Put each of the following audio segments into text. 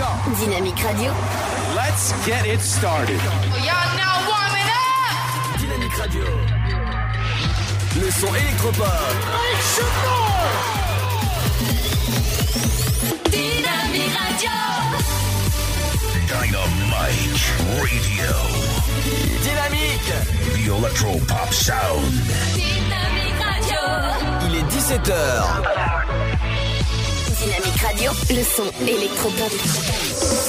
So, Dynamique Radio. let's get it started. Y'all now warming up! Dynamique Radio. Le son électropop. Dynamique Radio. Dynamite Radio. Dynamique. The Electro Pop Sound. Dynamique Radio. Il est 17h. Dynamique Radio. Le son électropop.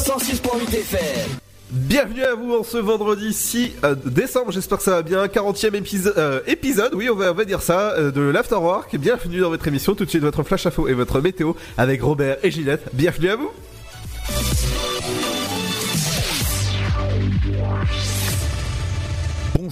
106.8 FM. Bienvenue à vous en ce vendredi 6 euh, décembre, j'espère que ça va bien, 40e épisode, euh, épisode oui on va, on va dire ça, euh, de l'Afterwork, bienvenue dans votre émission, tout de suite votre flash info et votre météo avec Robert et Ginette, bienvenue à vous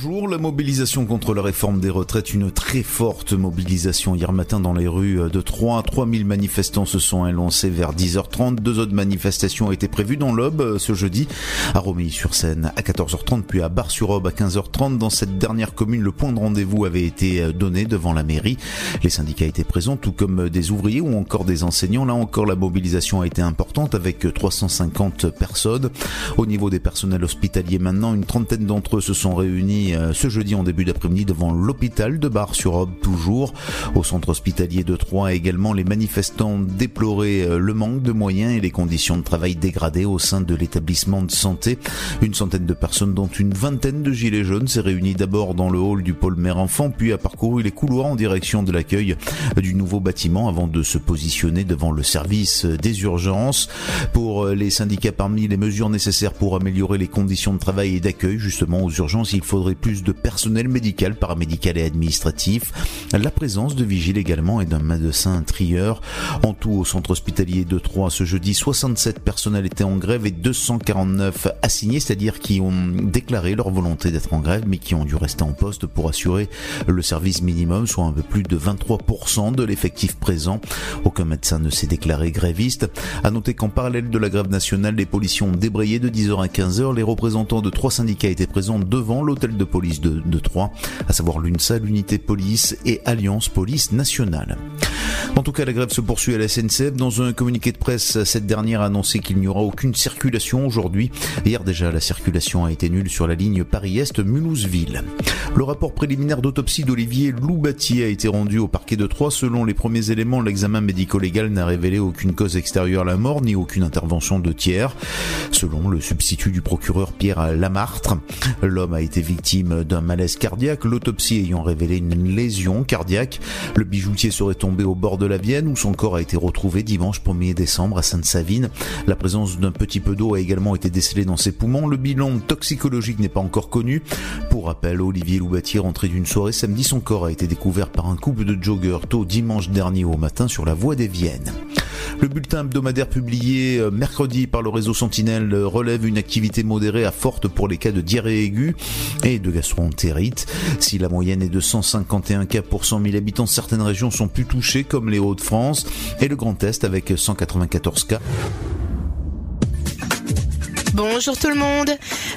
Bonjour, la mobilisation contre la réforme des retraites, une très forte mobilisation hier matin dans les rues de Troyes. 3000 manifestants se sont élancés vers 10h30. Deux autres manifestations ont été prévues dans l'Aube ce jeudi, à Romilly-sur-Seine à 14h30, puis à Bar-sur-Aube à 15h30. Dans cette dernière commune, le point de rendez-vous avait été donné devant la mairie. Les syndicats étaient présents, tout comme des ouvriers ou encore des enseignants. Là encore, la mobilisation a été importante avec 350 personnes. Au niveau des personnels hospitaliers maintenant, une trentaine d'entre eux se sont réunis euh, ce jeudi en début d'après-midi devant l'hôpital de Bar-sur-Aube toujours. Au centre hospitalier de Troyes également, les manifestants déploraient euh, le manque de moyens et les conditions de travail dégradées au sein de l'établissement de santé. Une centaine de personnes dont une vingtaine de gilets jaunes s'est réunie d'abord dans le hall du pôle mère-enfant puis a parcouru les couloirs en direction de l'accueil du nouveau bâtiment avant de se positionner devant le service des urgences. Pour euh, les syndicats, parmi les mesures nécessaires pour améliorer les conditions de travail et d'accueil justement aux urgences, il faudrait plus de personnel médical, paramédical et administratif, la présence de vigiles également et d'un médecin trieur. En tout, au centre hospitalier de Troyes, ce jeudi, 67 personnels étaient en grève et 249 assignés, c'est-à-dire qui ont déclaré leur volonté d'être en grève, mais qui ont dû rester en poste pour assurer le service minimum, soit un peu plus de 23% de l'effectif présent. Aucun médecin ne s'est déclaré gréviste. À noter qu'en parallèle de la grève nationale, les policiers ont débrayé de 10h à 15h. Les représentants de trois syndicats étaient présents devant l'hôtel de police de, de Troyes, à savoir l'UNSA, l'unité police et Alliance Police Nationale. En tout cas, la grève se poursuit à la SNCF. Dans un communiqué de presse, cette dernière a annoncé qu'il n'y aura aucune circulation aujourd'hui. Hier déjà, la circulation a été nulle sur la ligne Paris-Est-Mulhouse-Ville. Le rapport préliminaire d'autopsie d'Olivier Loubatier a été rendu au parquet de Troyes. Selon les premiers éléments, l'examen médico-légal n'a révélé aucune cause extérieure à la mort ni aucune intervention de tiers. Selon le substitut du procureur Pierre Lamartre, l'homme a été victime d'un malaise cardiaque, l'autopsie ayant révélé une lésion cardiaque. Le bijoutier serait tombé au bord de la Vienne où son corps a été retrouvé dimanche 1er décembre à Sainte-Savine. La présence d'un petit peu d'eau a également été décelée dans ses poumons. Le bilan toxicologique n'est pas encore connu. Pour rappel, Olivier Loubatier rentré d'une soirée samedi, son corps a été découvert par un couple de joggeurs tôt dimanche dernier au matin sur la voie des Viennes. Le bulletin hebdomadaire publié euh, mercredi par le réseau Sentinelle relève une activité modérée à forte pour les cas de diarrhée aiguë et de gastroentérite. Si la moyenne est de 151 cas pour 100 000 habitants, certaines régions sont plus touchées comme les Hauts-de-France et le Grand Est avec 194 cas. Bonjour tout le monde.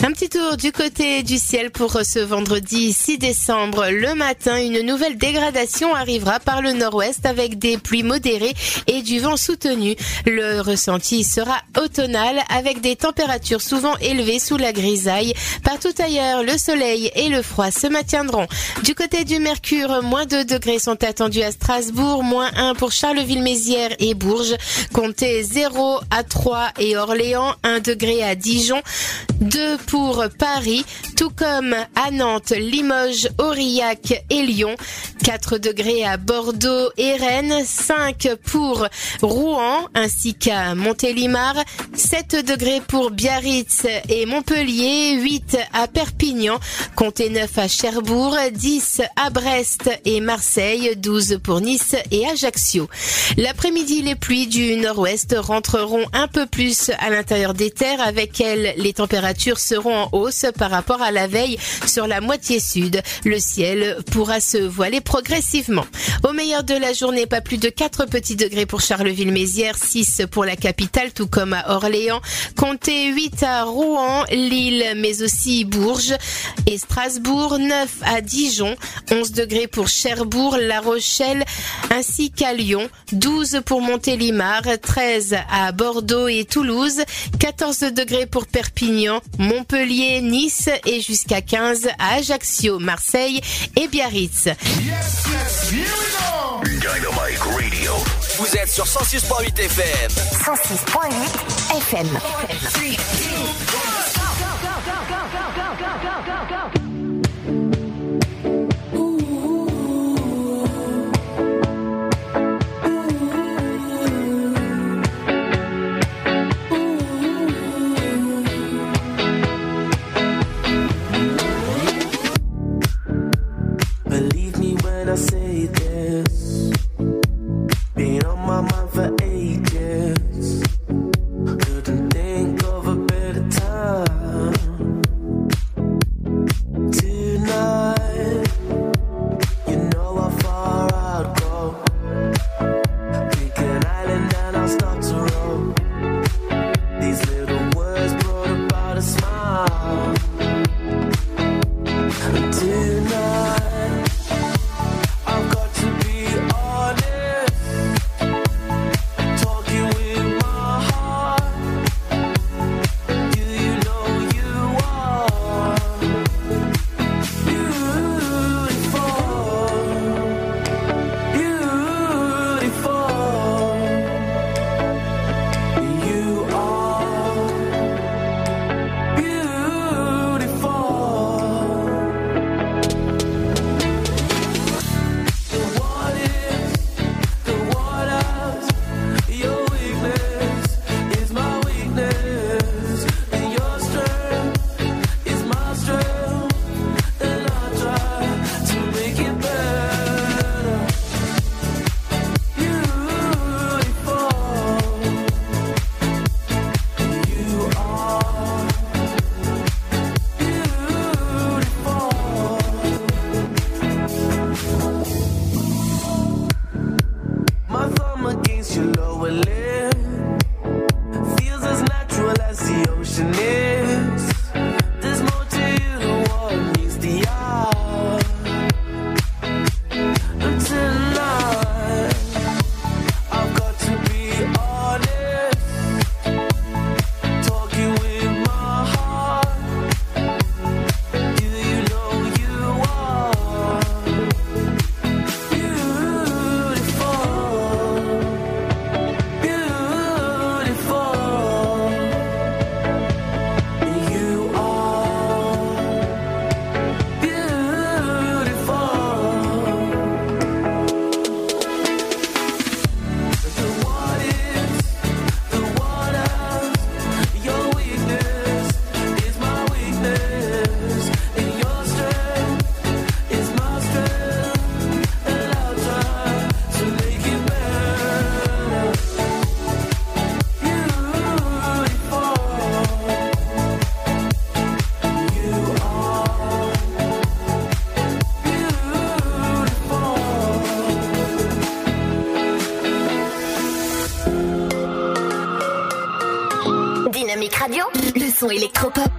Un petit tour du côté du ciel pour ce vendredi 6 décembre. Le matin, une nouvelle dégradation arrivera par le nord-ouest avec des pluies modérées et du vent soutenu. Le ressenti sera automnal avec des températures souvent élevées sous la grisaille. Partout ailleurs, le soleil et le froid se maintiendront. Du côté du Mercure, moins 2 degrés sont attendus à Strasbourg, moins 1 pour Charleville-Mézières et Bourges. Comptez 0 à 3 et Orléans, 1 degré à Dijon, 2 pour Paris, tout comme à Nantes, Limoges, Aurillac et Lyon, 4 degrés à Bordeaux et Rennes, 5 pour Rouen ainsi qu'à Montélimar, 7 degrés pour Biarritz et Montpellier, 8 à Perpignan, comptez 9 à Cherbourg, 10 à Brest et Marseille, 12 pour Nice et Ajaccio. L'après-midi, les pluies du nord-ouest rentreront un peu plus à l'intérieur des terres avec lesquelles les températures seront en hausse par rapport à la veille sur la moitié sud. Le ciel pourra se voiler progressivement. Au meilleur de la journée, pas plus de 4 petits degrés pour Charleville-Mézières, 6 pour la capitale, tout comme à Orléans. Comptez 8 à Rouen, Lille, mais aussi Bourges et Strasbourg, 9 à Dijon, 11 degrés pour Cherbourg, La Rochelle, ainsi qu'à Lyon, 12 pour Montélimar, 13 à Bordeaux et Toulouse, 14 degrés degrés pour Perpignan, Montpellier, Nice et jusqu'à 15 à Ajaccio, Marseille et Biarritz. Yes, yes, here we go. Dynamic Radio. Vous êtes sur 106.8 FM. 106.8 FM. 3, 2, 1. when I say this. Been on my mind for ages. son électropop.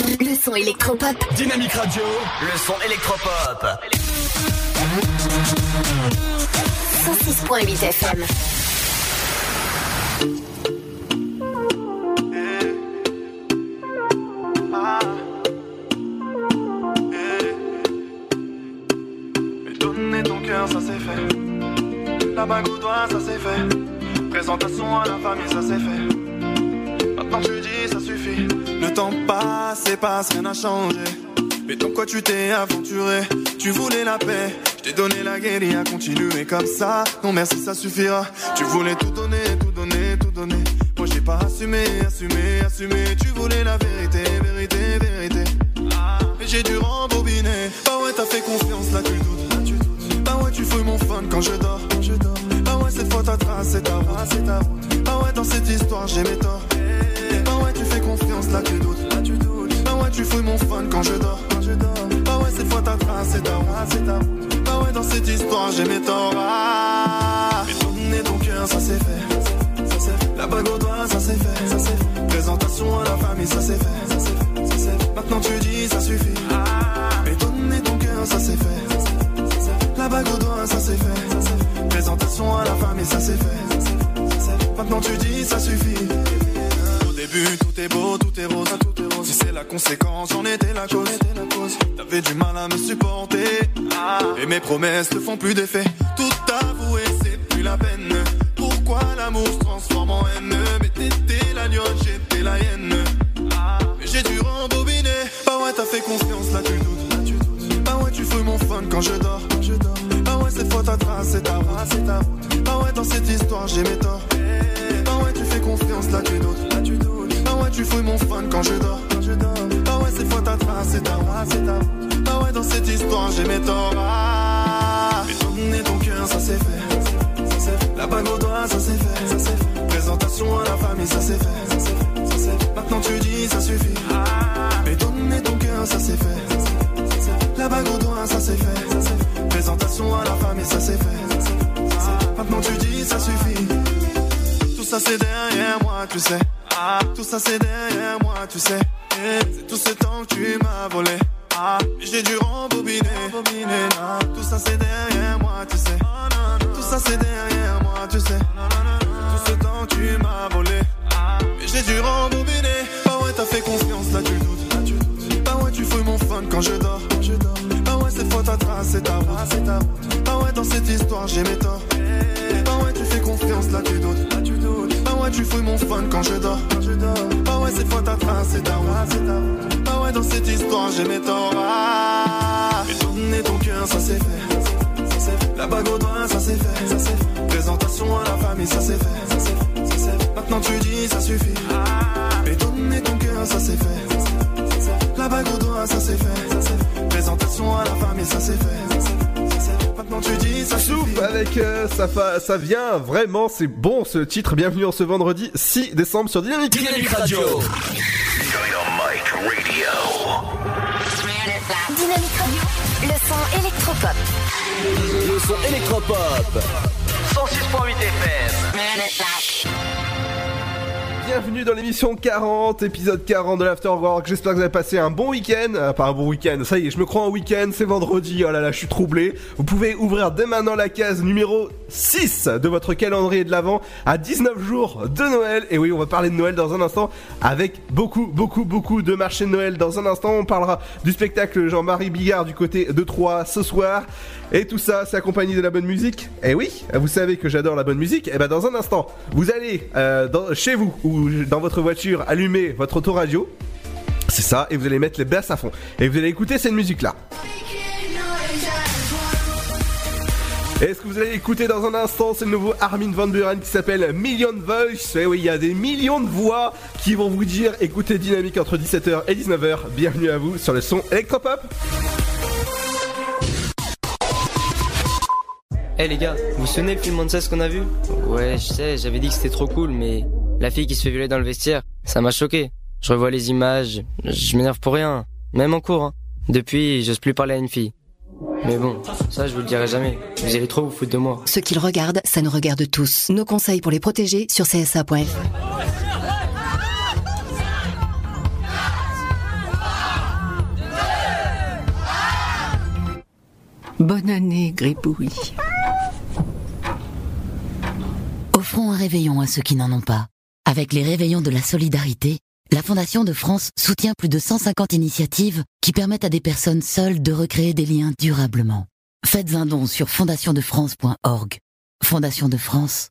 Le son électropop. Dynamique Radio, le son électropop. 106.8 FM. Mais donner ton cœur, ça c'est fait. La bague au doigt, ça c'est fait. Présentation à la famille, ça c'est fait. Temps passe et passe, rien n'a changé. Mais dans quoi tu t'es aventuré? Tu voulais la paix, je t'ai donné la à continuer comme ça. Non merci, ça suffira. Tu voulais tout donner, tout donner, tout donner. Moi j'ai pas assumé, assumé, assumé. Tu voulais la vérité, vérité, vérité. Mais j'ai dû rembobiner. Bah ouais, t'as fait confiance, là tu doutes. Bah ouais, tu fouilles mon fun quand je dors. Je dors. Bah ouais, cette fois ta trace, c'est ta route. c'est ta route. Bah ouais, dans cette histoire, j'ai mes torts. Confiance, là tu doutes. Là, tu doutes. Bah ouais, tu fouilles mon fun quand je dors. Quand je dors. Bah ouais, cette fois ta trace, c'est ta route. Bah ouais, dans cette histoire, j'ai mes torts. Ah. Mais donner ton cœur, ça c'est fait. La bague au doigt, ça c'est fait. Présentation à la famille, ça c'est fait. Maintenant tu dis, ça suffit. Mais donner ton cœur, ça c'est fait. La bague au doigt, ça c'est fait. Présentation à la famille, ça c'est fait. Maintenant tu dis, ça suffit. Début, tout est beau, tout est rose. Tout est rose. Si c'est la conséquence, j'en étais la cause. T'avais du mal à me supporter. Et mes promesses ne font plus d'effet. Tout avouer, c'est plus la peine. Pourquoi l'amour se transforme en haine? Mais t'étais la lionne, j'étais la hyène. Mais j'ai dû rembobiner. Bah ouais, t'as fait confiance, là tu doutes. Là, tu doutes. Bah ouais, tu fouilles mon fun quand je dors. Quand je dors. Bah ouais, cette fois ta trace, c'est ta route. c'est ta route. Bah ouais, dans cette histoire, j'ai mes torts. Bah ouais, tu fais confiance, là tu doutes. Là, tu doutes. Bah ouais, tu fouilles mon fun quand je dors. Quand je dors. Bah ouais, cette fois ta trace, c'est ta c'est ta. Bah ouais, dans cette histoire, j'ai mes torts. Ah. Mais donner ton cœur, ça c'est fait. C'est fait. La bague au doigt, ça c'est fait. Ça c'est fait. Présentation à la famille, ça c'est fait. Ça c'est fait. C'est fait. Maintenant tu dis, ça suffit. Mais donner ton cœur, ça c'est fait. Ça c'est fait. La bague au doigt, ça c'est fait. Ça c'est fait. Présentation à la famille, ça c'est fait. Ça c'est c'est fait. Maintenant tu dis, ça suffit. Tout ça c'est derrière moi, tu sais. Ah, tout ça c'est derrière moi, tu sais. Eh, C'est tout ce temps que tu m'as volé. Ah, j'ai dû rembobiner. rembobiner. Ah, tout ça c'est derrière moi, tu sais. Tout ça c'est derrière moi, tu sais. Tout ce temps que tu m'as volé. Ah, j'ai dû rembobiner. Bah ouais, t'as fait confiance, là tu doutes. Là, tu doutes. Bah ouais, tu fouilles mon fun quand je dors. Quand je dors. Bah ouais, cette fois ta trace, c'est ta route. c'est ta route. Bah ouais, dans cette histoire, j'ai mes torts. Bah ouais, tu fais confiance, là tu doutes. Tu fouilles mon fun quand je dors. Bah ouais, cette fois ta trace, c'est ta route. Bah ouais, dans cette histoire, j'ai mes torts. Ah. Mais ton cœur, ça c'est fait. La bague au doigt, ça c'est fait. Présentation à la famille, ça c'est fait. Maintenant tu dis, ça suffit. Mais donner ton cœur, ça c'est fait. La bague au doigt. Ça c'est fait. Présentation à la famille, ça c'est fait. Maintenant tu dis, ça. Souffle avec euh, ça, fa- ça vient vraiment, c'est bon ce titre. Bienvenue en ce vendredi 6 décembre sur Dynamique. Dynamique Radio. Dynamique Radio, le son électropop. Le son électropop. 106.8 FM. Bienvenue dans l'émission 40, épisode 40 de l'Afterwork. J'espère que vous avez passé un bon week-end. Euh, pas un bon week-end, ça y est, je me crois en week-end, c'est vendredi. Oh là là, je suis troublé. Vous pouvez ouvrir dès maintenant la case numéro 6 de votre calendrier de l'Avent à 19 jours de Noël. Et oui, on va parler de Noël dans un instant avec beaucoup, beaucoup, beaucoup de marchés de Noël. Dans un instant, on parlera du spectacle Jean-Marie Bigard du côté de Troyes ce soir. Et tout ça, c'est accompagné de la bonne musique. Et oui, vous savez que j'adore la bonne musique. Et ben dans un instant, vous allez euh, chez vous ou dans votre voiture allumer votre autoradio. C'est ça, et vous allez mettre les basses à fond. Et vous allez écouter cette musique-là. Et ce que vous allez écouter dans un instant, c'est le nouveau Armin Van Buren qui s'appelle Million Voice. Et oui, il y a des millions de voix qui vont vous dire écoutez Dynamique entre 17h et 19h. Bienvenue à vous sur le son Electropop. Eh les gars, vous vous souvenez le film Monza ce qu'on a vu? Ouais, je sais, j'avais dit que c'était trop cool, mais la fille qui se fait violer dans le vestiaire, ça m'a choqué. Je revois les images, je m'énerve pour rien, même en cours. Hein. Depuis, j'ose plus parler à une fille. Mais bon, ça je vous le dirai jamais. Vous allez trop vous foutre de moi. Ce qu'ils regardent, ça nous regarde tous. Nos conseils pour les protéger sur csa.fr. Bonne année, Gribouille. Offrons un réveillon à ceux qui n'en ont pas. Avec les réveillons de la solidarité, la Fondation de France soutient plus de 150 initiatives qui permettent à des personnes seules de recréer des liens durablement. Faites un don sur fondationdefrance.org. Fondation de France,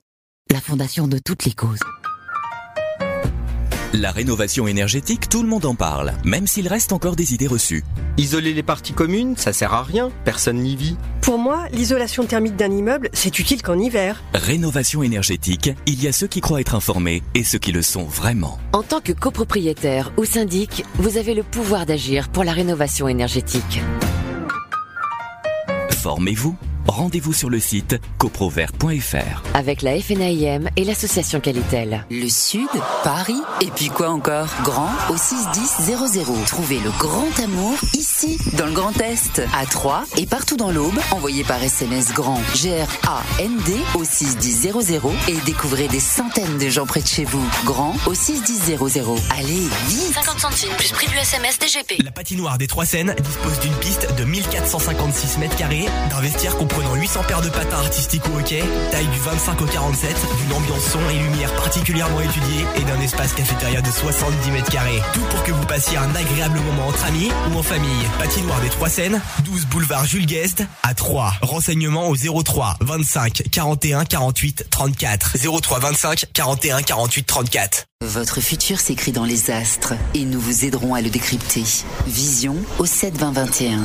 la fondation de toutes les causes. La rénovation énergétique, tout le monde en parle, même s'il reste encore des idées reçues. Isoler les parties communes, ça sert à rien, personne n'y vit. Pour moi, l'isolation thermique d'un immeuble, c'est utile qu'en hiver. Rénovation énergétique, il y a ceux qui croient être informés et ceux qui le sont vraiment. En tant que copropriétaire ou syndic, vous avez le pouvoir d'agir pour la rénovation énergétique. Formez-vous. Rendez-vous sur le site coprovert.fr. Avec la FNAIM et l'association Qualitel. Le Sud, Paris, et puis quoi encore? Grand au 61000. Trouvez le grand amour ici, dans le Grand Est, à Troyes et partout dans l'Aube. Envoyez par SMS grand G-R-A-N-D au 61000 et découvrez des centaines de gens près de chez vous. Grand au 61000. Allez, vite 50 centimes plus prix du SMS DGP. La patinoire des Trois Seines dispose d'une piste de 1456 mètres carrés, d'un vestiaire comprenant 800 paires de patins artistiques au hockey, taille du 25 au 47, d'une ambiance son et lumière particulièrement étudiée et d'un espace cafétéria de 70 mètres carrés. Tout pour que vous passiez un agréable moment entre amis ou en famille. Patinoire des Trois Seines, 12 boulevard Jules Guest à 3. Renseignements au 03 25 41 48 34. 03 25 41 48 34. Votre futur s'écrit dans les astres et nous vous aiderons à le décrypter. Vision au 7 20 21.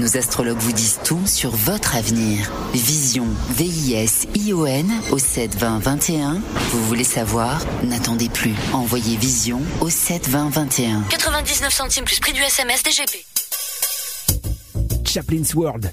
Nos astrologues vous disent tout sur votre avenir. Vision, V-I-S-I-O-N au 7 20 21. Vous voulez savoir? N'attendez plus. Envoyez Vision au 7 20 21. 99 centimes plus prix du SMS DGP. Chaplin's World.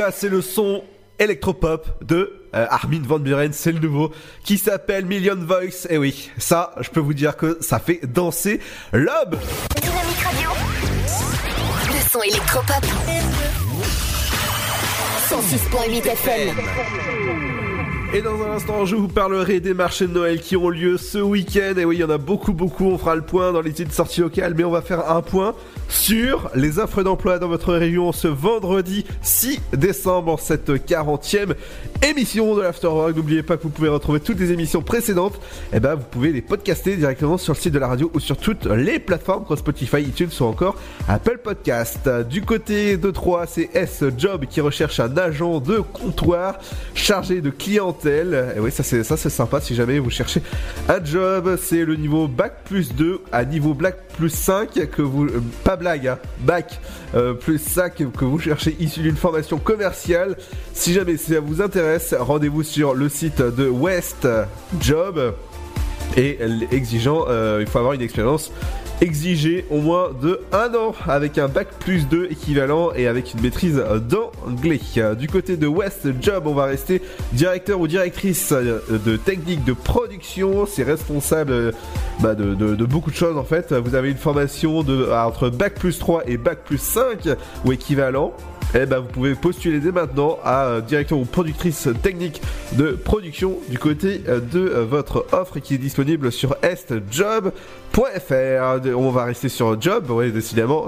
cas, c'est le son électropop de euh, Armin Van Buren, c'est le nouveau, qui s'appelle Million Voice. Et oui, ça, je peux vous dire que ça fait danser l'homme. Dynamique Radio. Le son électropop. 106.8 FM. Et dans un instant, je vous parlerai des marchés de Noël qui ont lieu ce week-end. Et oui, il y en a beaucoup, beaucoup. On fera le point dans les titres sorties locales, mais on va faire un point les offres d'emploi dans votre région ce vendredi 6 décembre, cette 40e émission de l'Afterwork. N'oubliez pas que vous pouvez retrouver toutes les émissions précédentes. Et ben, vous pouvez les podcaster directement sur le site de la radio ou sur toutes les plateformes comme Spotify, iTunes ou encore Apple Podcast. Du côté de Troyes, c'est S Job qui recherche un agent de comptoir chargé de clientèle. Et oui, ça c'est ça c'est sympa si jamais vous cherchez un job, c'est le niveau bac plus 2 à niveau bac plus 5 que vous euh, pas blague hein, bac euh, plus 5 que vous cherchez issu d'une formation commerciale. Si jamais ça vous intéresse, rendez-vous sur le site de West Job et exigeant, euh, il faut avoir une expérience exigée au moins de 1 an avec un bac plus 2 équivalent et avec une maîtrise d'anglais. Du côté de West Job, on va rester directeur ou directrice de technique de production, c'est responsable euh, bah, de, de- beaucoup de choses en fait. Vous avez une formation de, entre bac plus 3 et bac plus 5 ou équivalent. Eh ben, vous pouvez postuler dès maintenant à euh, directeur ou productrice technique de production du côté euh, de euh, votre offre qui est disponible sur estjob.fr. On va rester sur job, oui, décidément.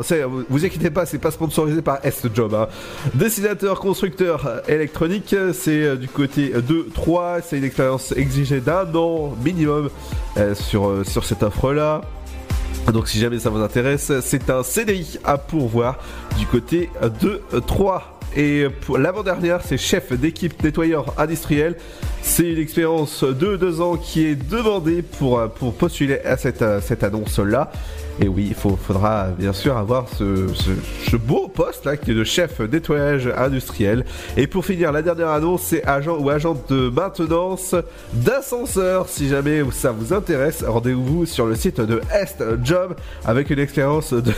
Vous, inquiétez pas, c'est pas sponsorisé par estjob. Hein. Dessinateur, constructeur électronique, c'est du côté de 3. C'est une expérience exigée d'un an minimum sur, sur cette offre-là. Donc si jamais ça vous intéresse, c'est un CDI à pourvoir du côté de 3. Et l'avant-dernière, c'est chef d'équipe nettoyeur industriel. C'est une expérience de deux ans qui est demandée pour, postuler à cette, cette annonce-là. Et oui, il faudra bien sûr avoir ce, beau poste là qui est de chef nettoyage industriel. Et pour finir, la dernière annonce, c'est agent ou agente de maintenance d'ascenseur. Si jamais ça vous intéresse, rendez-vous sur le site de Est Job avec une expérience de,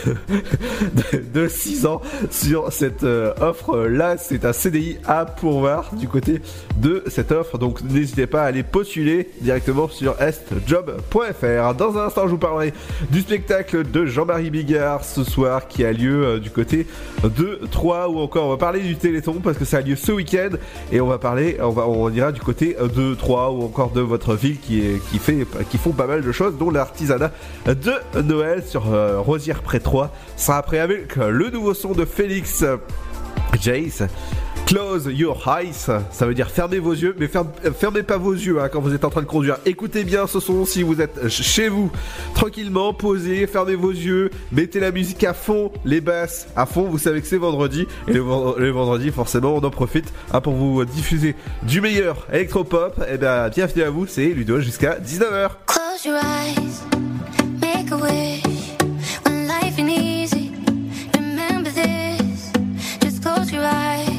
de, 6 ans sur cette euh, offre-là. C'est un CDI à pourvoir du côté de cette offre. Donc n'hésitez pas à aller postuler directement sur estjob.fr. Dans un instant, je vous parlerai du spectacle de Jean-Marie Bigard ce soir qui a lieu euh, du côté de Troyes ou encore on va parler du Téléthon parce que ça a lieu ce week-end et on va parler, on va, on ira du côté de Troyes ou encore de votre ville qui est, qui fait, qui font pas mal de choses dont l'artisanat de Noël sur euh, Rosière près Troyes sera après avec euh, le nouveau son de Félix euh, Jace. Close your eyes, ça veut dire fermez vos yeux, mais euh, fermez pas vos yeux hein, quand vous êtes en train de conduire. Écoutez bien ce son si vous êtes ch- chez vous, tranquillement, posez, fermez vos yeux, mettez la musique à fond, les basses à fond. Vous savez que c'est vendredi et le, vend- le vendredi, forcément, on en profite hein, pour vous diffuser du meilleur électropop. Et bien, bienvenue à vous, c'est Ludo jusqu'à 19h. Close your eyes, make a wish. When life ain't easy, remember this. Just close your eyes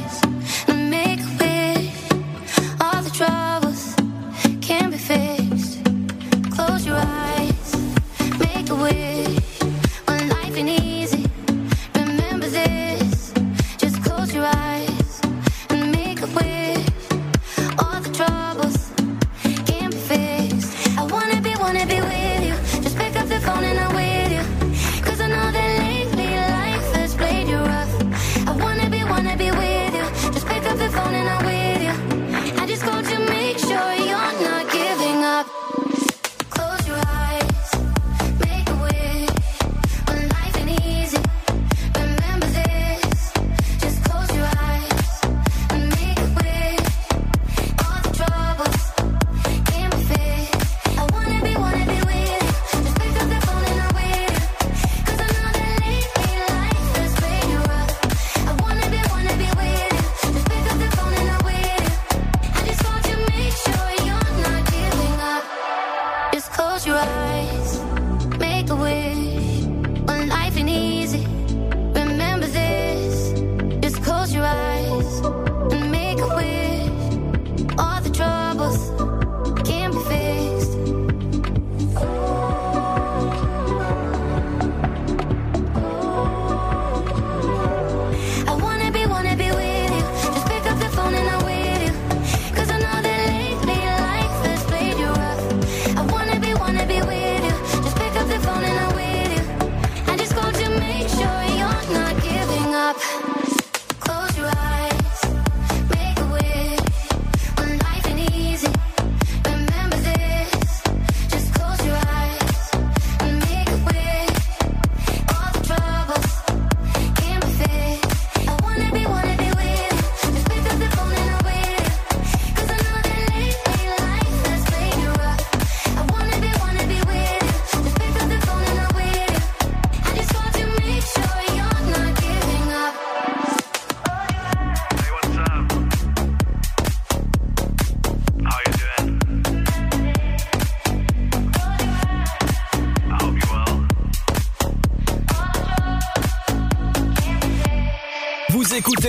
When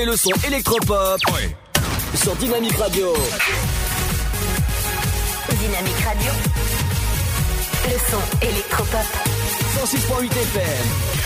le son électropop sur Dynamique Radio. Dynamique Radio. Le son électropop. 106.8 FM.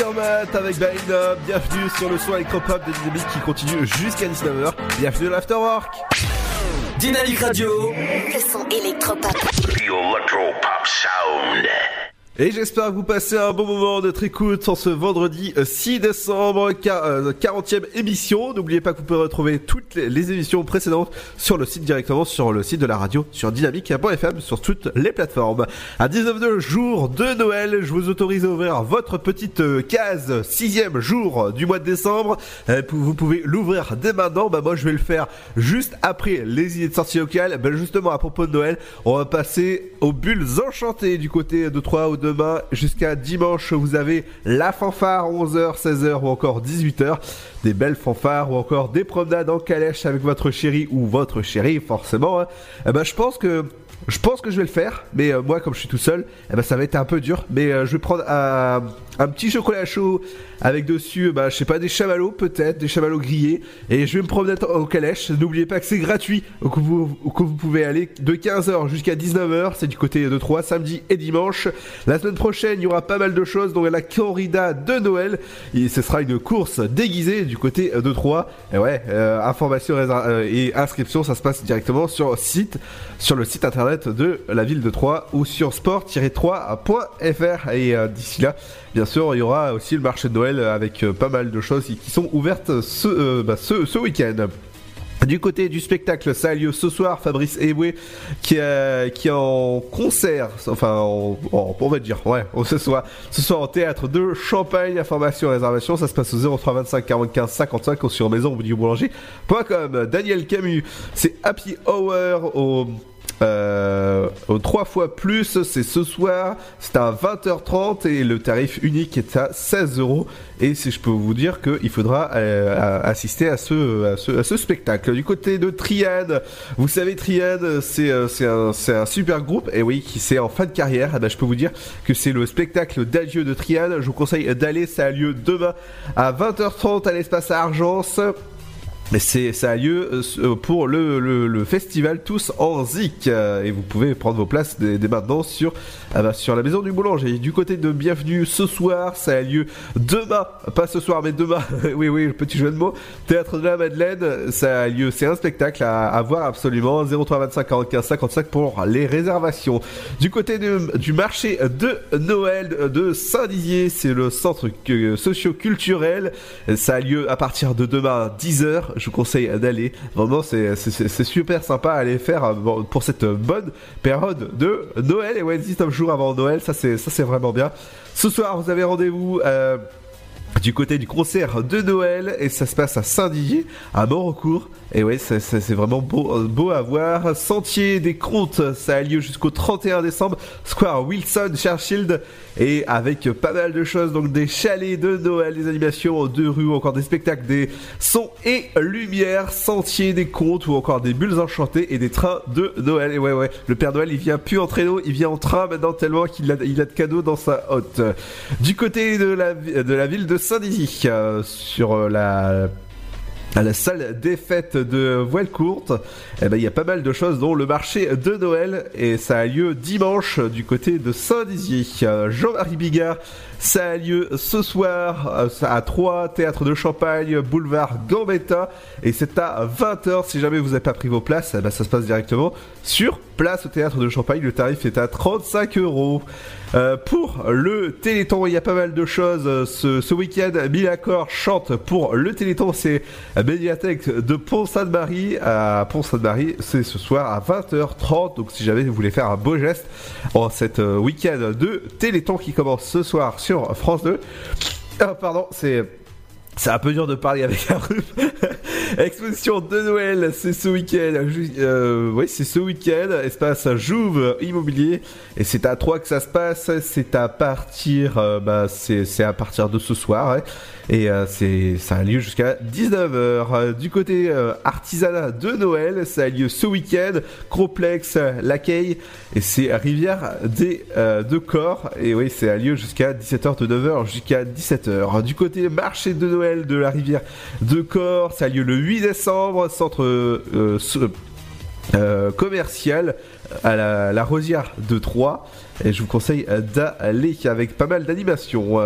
Avec Baina. Bienvenue sur le son électropop de Dynamique qui continue jusqu'à 19h. Bienvenue à l'Afterwork. Dynamique Radio. Le son électropop. The Electropop Sound. Et j'espère que vous passez un bon moment de écoute en ce vendredi euh, 6 décembre, quar- euh, 40e émission. N'oubliez pas que vous pouvez retrouver toutes les, émissions précédentes sur le site directement, sur le site de la radio, sur dynamique.fm, sur toutes les plateformes. À 19 jours de Noël, je vous autorise à ouvrir votre petite euh, case, sixième jour du mois de décembre. Euh, vous pouvez l'ouvrir dès maintenant. Bah moi je vais le faire juste après les idées de sortie locales. Ben justement à propos de Noël, on va passer aux bulles enchantées du côté de Troyes ou demain jusqu'à dimanche. Vous avez la fanfare 11h, 16h ou encore 18h. Des belles fanfares ou encore des promenades en calèche avec votre chéri ou votre chérie forcément. hein. Eh ben je pense que je pense que je vais le faire, mais euh, moi comme je suis tout seul, eh ben ça va être un peu dur. Mais euh, je vais prendre un petit chocolat chaud avec dessus, bah, je sais pas, des chamallows peut-être, des chamallows grillés, et je vais me promener au calèche. N'oubliez pas que c'est gratuit, vous, que vous pouvez aller de 15h jusqu'à 19h, c'est du côté de 3, samedi et dimanche. La semaine prochaine, il y aura pas mal de choses, donc la corrida de Noël, et ce sera une course déguisée du côté de 3. Et ouais, euh, information euh, et inscription, ça se passe directement sur site, sur le site internet de la ville de Troyes ou sur sport-3.fr. Et euh, d'ici là, bien sûr, il y aura aussi le marché de Noël avec euh, pas mal de choses qui sont ouvertes ce, euh, bah, ce, ce week-end. Du côté du spectacle, ça a lieu ce soir. Fabrice Eboué qui, est- qui est en concert, enfin, en- on va dire, ouais, ce soir, ce soir en théâtre de Champagne. Information et réservation, ça se passe au 03 25 45 55 ou sur maison boulanger.com. Daniel Camus, c'est Happy Hour au euh, au trois fois plus, c'est ce soir, c'est à 20h30 et le tarif unique est à 16 euros. Et si je peux vous dire qu'il faudra euh, assister à ce, spectacle. Du côté de Triad, vous savez, Triad, c'est euh, c'est un, super groupe, et oui, qui c'est en fin de carrière. Eh ben, je peux vous dire que c'est le spectacle d'adieu de Triad. Je vous conseille d'aller, ça a lieu demain à 20h30 à l'espace Argence. Mais c'est ça a lieu euh, euh, pour le, le, le festival tous en zik euh, et vous pouvez prendre vos places dès, dès maintenant sur ah bah, sur la maison du boulanger. Du côté de bienvenue ce soir, ça a lieu demain, pas ce soir mais demain. oui oui, petit jeu de mots. Théâtre de la Madeleine, ça a lieu, c'est un spectacle à, à voir absolument 03 25 45 55 pour les réservations. Du côté de- du marché de Noël de Saint-Dizier, c'est le centre socio-culturel. Ça a lieu à partir de demain 10h. Je vous conseille d'aller. Vraiment, c'est super sympa à aller faire euh, pour cette bonne période de Noël. Et ouais, 19 jours avant Noël, ça c'est ça c'est vraiment bien. Ce soir, vous avez rendez-vous. euh, du côté du concert de Noël et ça se passe à Saint-Dizier, à Montrecourt. Et ouais, c'est vraiment beau, à voir. Sentier des Comptes, ça a lieu jusqu'au 31 décembre. Square Wilson, Churchill, et avec pas mal de choses, donc des chalets de Noël, des animations de rue, encore des spectacles, des sons et lumières, Sentier des Comptes, ou encore des bulles enchantées et des trains de Noël. Et ouais, ouais, le Père Noël, il vient plus en traîneau, il vient en train maintenant tellement qu'il a, il a de cadeaux dans sa hotte. Du côté de la, de la ville de Saint-Dizier, euh, sur euh, la à la salle des fêtes de Voilcourte, eh ben, il y a pas mal de choses, dont le marché de Noël, et ça a lieu dimanche du côté de Saint-Dizier. Euh, Jean-Marie Bigard, ça a lieu ce soir euh, à 3, théâtre de Champagne, boulevard Gambetta, et c'est à 20h. Si jamais vous n'avez pas pris vos places, eh ben, ça se passe directement sur place au théâtre de Champagne. Le tarif est à 35 euros. Euh, pour le Téléthon, il y a pas mal de choses. Euh, Ce, week-end, Milacor chante pour le Téléthon. C'est à médiathèque de Pont-Sainte-Marie. À Pont-Sainte-Marie, c'est ce soir à 20h30. Donc si jamais vous voulez faire un beau geste en euh, week-end de Téléthon qui commence ce soir France 2. Ah, pardon, c'est... C'est un peu dur de parler avec un rhume. Exposition de Noël, c'est ce week-end. Euh, oui, c'est ce week-end. Espace Jouve Immobilier. Et c'est à 3 que ça se passe. C'est à partir, euh, bah, c'est, à partir de ce soir. ouais. Et euh, c'est, ça a lieu jusqu'à 19h. Du côté euh, artisanat de Noël, ça a lieu ce week-end. Complexe, l'accueil. Et c'est Rivière des euh, de Corps. Et oui, c'est à lieu jusqu'à 17h, de 9h jusqu'à 17h. Du côté marché de Noël de la Rivière de Corps, ça a lieu le 8 décembre. Centre euh, commercial à la, la Rosière de Troyes. Et je vous conseille d'aller avec pas mal d'animations.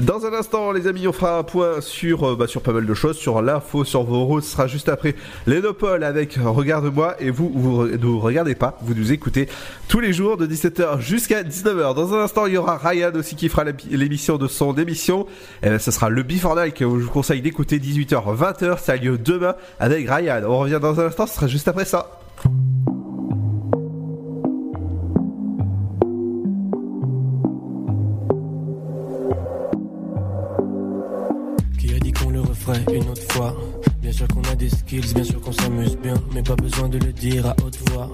Dans un instant, les amis, on fera un point sur, euh, bah, sur pas mal de choses, sur l'info, sur vos rôles. Ce sera juste après l'Enopole avec Regarde-moi. Et vous, vous ne vous regardez pas, vous nous écoutez tous les jours de 17h jusqu'à 19h. Dans un instant, il y aura Ryan aussi qui fera l'émission de son émission. Et ben, ce sera le Before Night que je vous conseille d'écouter 18h, 20h. Ça a lieu demain avec Ryan. On revient dans un instant, ce sera juste après ça. Une autre fois. Bien sûr qu'on a des skills, bien sûr qu'on s'amuse bien Mais pas besoin de le dire à haute voix.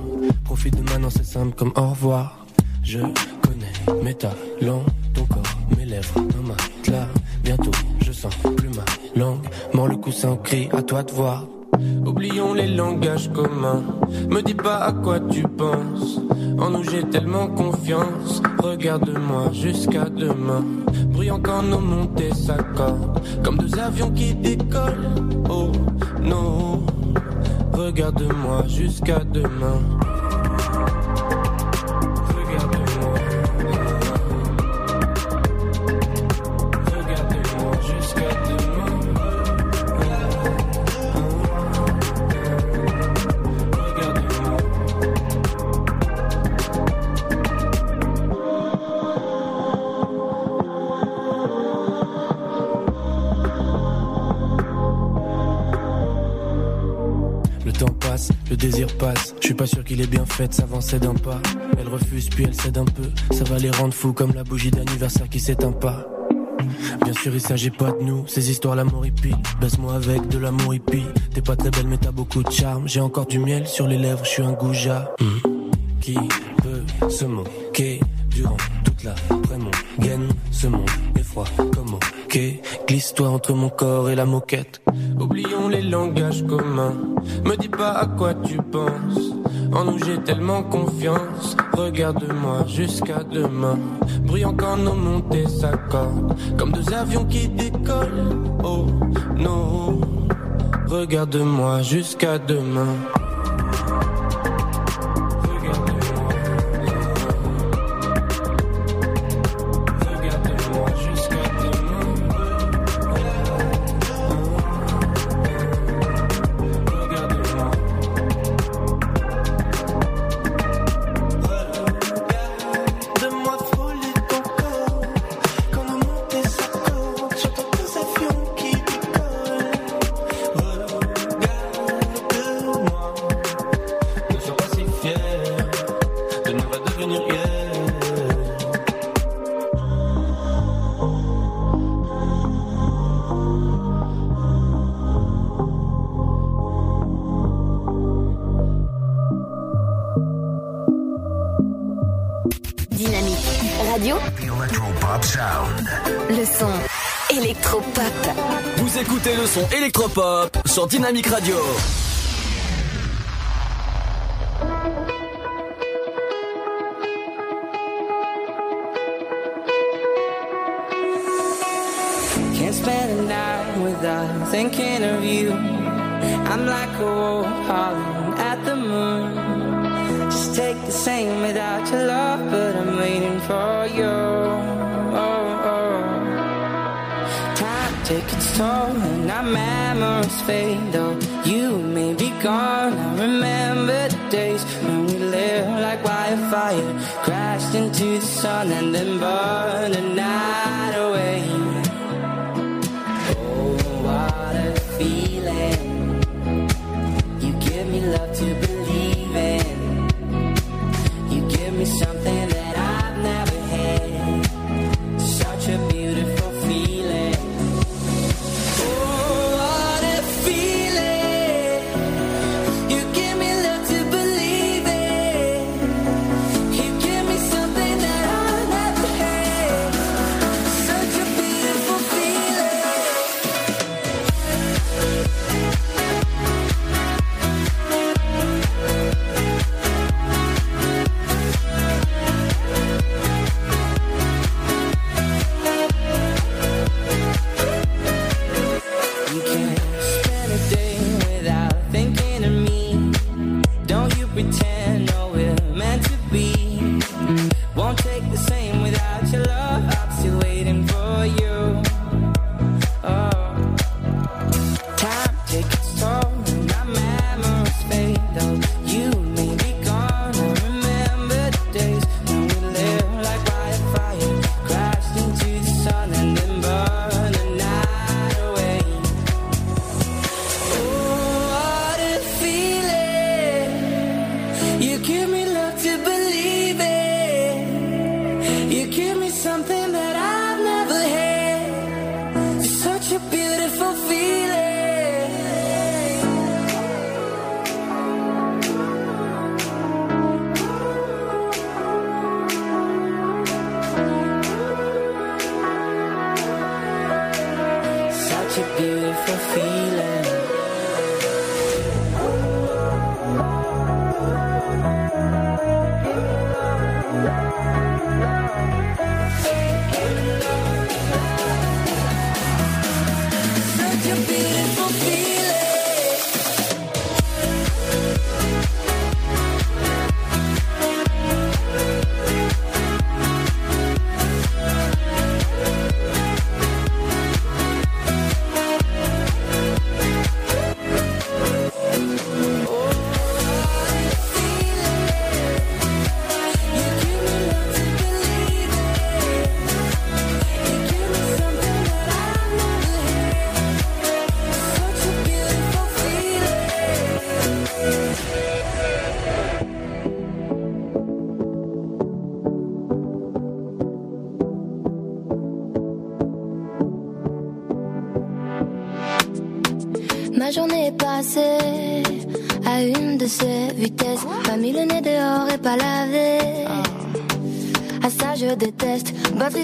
Profite de maintenant c'est simple comme au revoir. Je connais mes talents, ton corps, mes lèvres, un matelas Bientôt je sens plus ma langue. Mord le coussin, crie à toi de voir Oublions les langages communs. Me dis pas à quoi tu penses. En nous j'ai tellement confiance. Regarde-moi jusqu'à demain. Bruyant quand nos montées s'accordent. Comme deux avions qui décollent. Oh non. Regarde-moi jusqu'à demain le désir passe. Je suis pas sûr qu'il est bien fait s'avancer d'un pas. Elle refuse puis elle cède un peu. Ça va les rendre fous comme la bougie d'anniversaire qui s'éteint pas. Bien sûr, il s'agit pas de nous, ces histoires l'amour hippie. Baisse-moi avec de l'amour hippie. T'es pas très belle, mais t'as beaucoup de charme. J'ai encore du miel sur les lèvres, je suis un goujat. Qui peut se moquer durant toute la mon gaine Ce monde est froid comme ok. Glisse-toi entre mon corps et la moquette. Oublions les langages communs. Me dis pas à quoi tu penses. En nous j'ai tellement confiance. Regarde-moi jusqu'à demain. Brillant quand nos montées s'accordent. Comme deux avions qui décollent. Oh non. Regarde-moi jusqu'à demain. Dynamic Radio.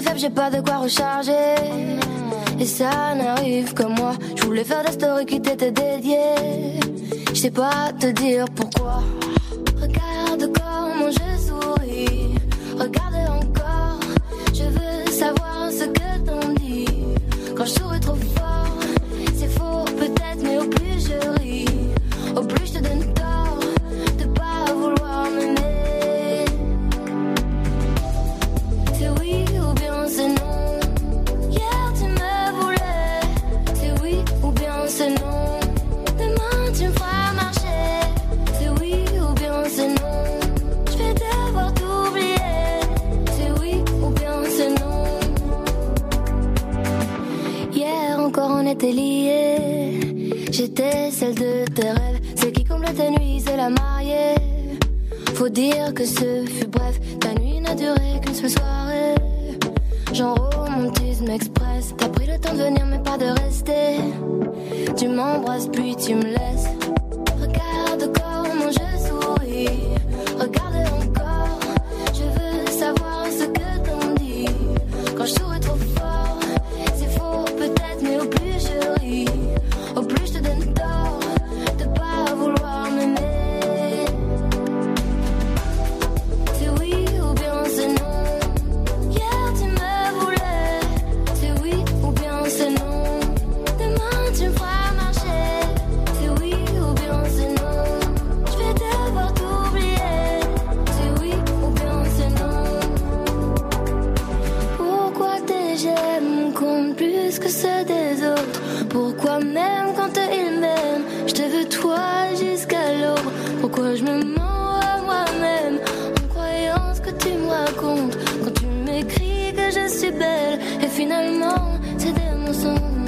Faible, j'ai pas de quoi recharger. Et ça n'arrive que moi. Je voulais faire des stories qui t'étaient dédiées. Je sais pas te dire pourquoi. Et finalement c'est des mensonges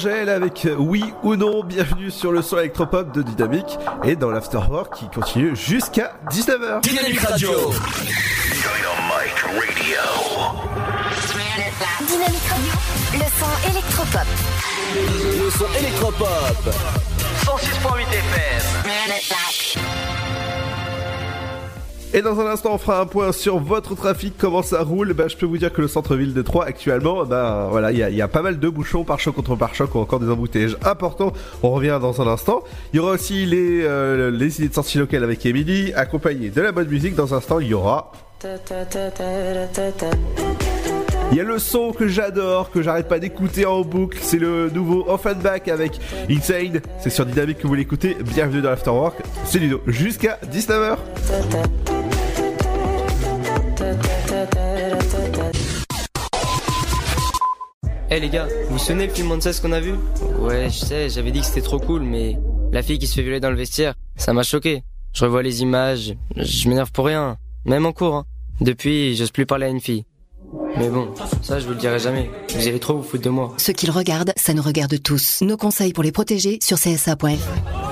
Angèle avec oui ou non, bienvenue sur le son électropop de Dynamique et dans l'afterwork qui continue jusqu'à 19h. Dynamique Radio. Dynamique Radio, le son électropop. Le son électropop. 106.8 FM. Et dans un instant, on fera un point sur votre trafic, comment ça roule. Bah, je peux vous dire que le centre-ville de Troyes, actuellement, bah, voilà, il y a, pas mal de bouchons par choc contre par choc ou encore des embouteillages importants. On revient dans un instant. Il y aura aussi les, euh, les idées de sortie locale avec Emily, accompagné de la bonne musique. Dans un instant, il y aura Il y a le son que j'adore, que j'arrête pas d'écouter en boucle, c'est le nouveau Offenbach avec Insane, c'est sur Dynamique que vous l'écoutez, bienvenue dans l'Afterwork, c'est Ludo, jusqu'à 19h. Eh les gars, vous vous souvenez le film ce qu'on a vu? Ouais, je sais, j'avais dit que c'était trop cool, mais la fille qui se fait violer dans le vestiaire, ça m'a choqué. Je revois les images, je m'énerve pour rien, même en cours. Hein. Depuis, j'ose plus parler à une fille. Mais bon, ça je vous le dirai jamais. Vous allez trop vous foutre de moi. Ce qu'ils regardent, ça nous regarde tous. Nos conseils pour les protéger sur csa.fr.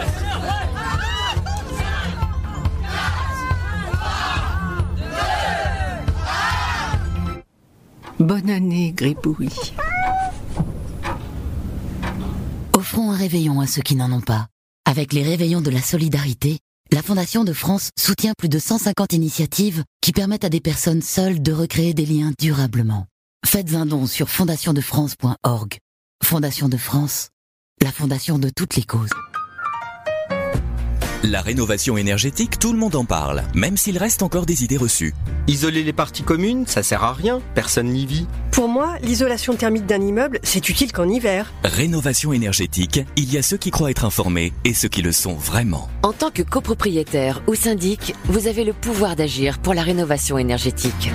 Bonne année, Gribouille. Offrons un réveillon à ceux qui n'en ont pas. Avec les réveillons de la solidarité, la Fondation de France soutient plus de 150 initiatives qui permettent à des personnes seules de recréer des liens durablement. Faites un don sur fondationdefrance.org. Fondation de France, la fondation de toutes les causes. La rénovation énergétique, tout le monde en parle, même s'il reste encore des idées reçues. Isoler les parties communes, ça sert à rien, personne n'y vit. Pour moi, l'isolation thermique d'un immeuble, c'est utile qu'en hiver. Rénovation énergétique, il y a ceux qui croient être informés et ceux qui le sont vraiment. En tant que copropriétaire ou syndic, vous avez le pouvoir d'agir pour la rénovation énergétique.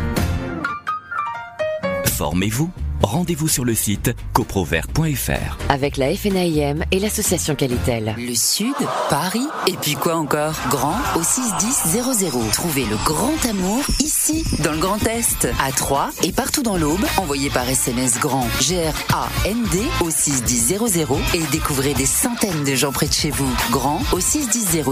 Formez-vous. Rendez-vous sur le site coprovert.fr. Avec la FNAIM et l'association Qualitel. Le Sud, Paris, et puis quoi encore? Grand au 61000. Trouvez le grand amour ici, dans le Grand Est, à Troyes et partout dans l'Aube. Envoyez par SMS grand G-R-A-N-D au 61000 et découvrez des centaines de gens près de chez vous. Grand au 61000.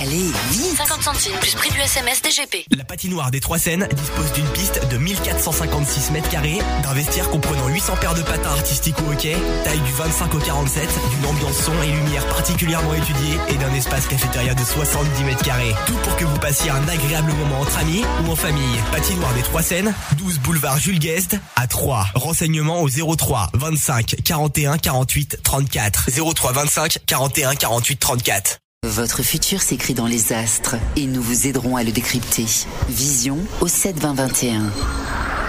Allez, vite 50 centimes plus prix du SMS DGP. La patinoire des Trois Seines dispose d'une piste de 1456 mètres carrés, d'un vestiaire comprenant 800 paires de patins artistiques au hockey, taille du 25 au 47, d'une ambiance son et lumière particulièrement étudiée et d'un espace cafétéria de 70 mètres carrés. Tout pour que vous passiez un agréable moment entre amis ou en famille. Patinoire des Trois Seines, 12 boulevard Jules Guest à 3. Renseignements au 03 25 41 48 34. 03 25 41 48 34. Votre futur s'écrit dans les astres et nous vous aiderons à le décrypter. Vision au 7 20 21.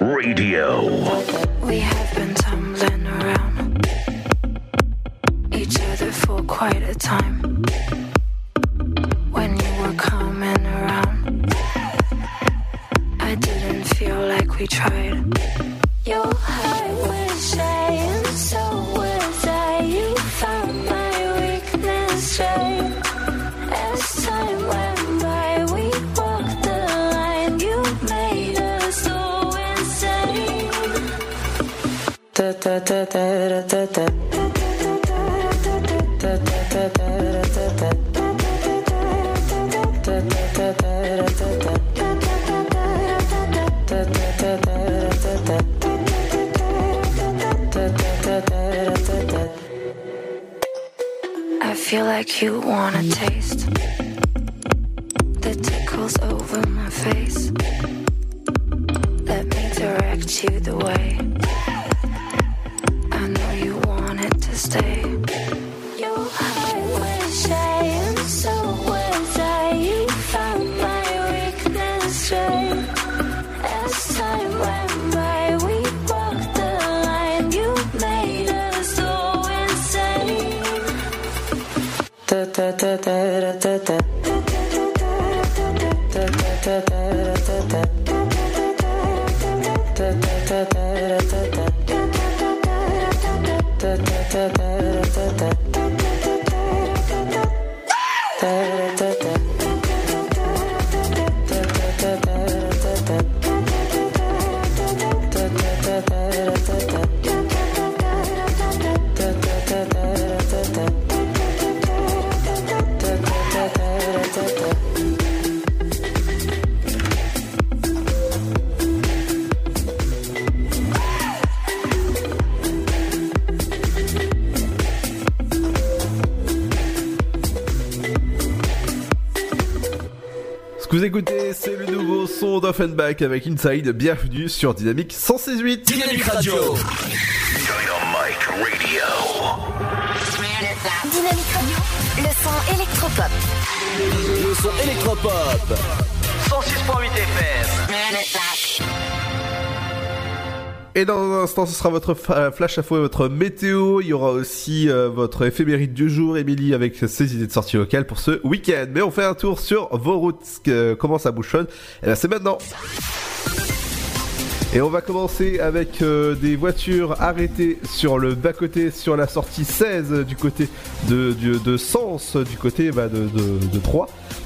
Radio. We have been tumbling around each other for quite a time. When you were coming around, I didn't feel like we tried. Your heart was shy, and so was I. You found my weakness right I feel like you want a taste the tickles over my face. Let me direct you the way. Son d'Offenbach avec Inside. Bienvenue sur Dynamique 168. Dynamique Radio. Dynamite Radio. Dynamique Radio, le son électropop. Le son électropop. 106.8 FM. Et dans un instant, ce sera votre fa- flash info et votre météo. Il y aura aussi euh, votre éphéméride du jour, Émilie, avec ses idées de sortie locale pour ce week-end. Mais on fait un tour sur vos routes. Que- comment ça bouchonne Eh ben, c'est maintenant. Et on va commencer avec euh, des voitures arrêtées sur le bas-côté, sur la sortie 16 du côté de, de Sens, du côté bah, de, de.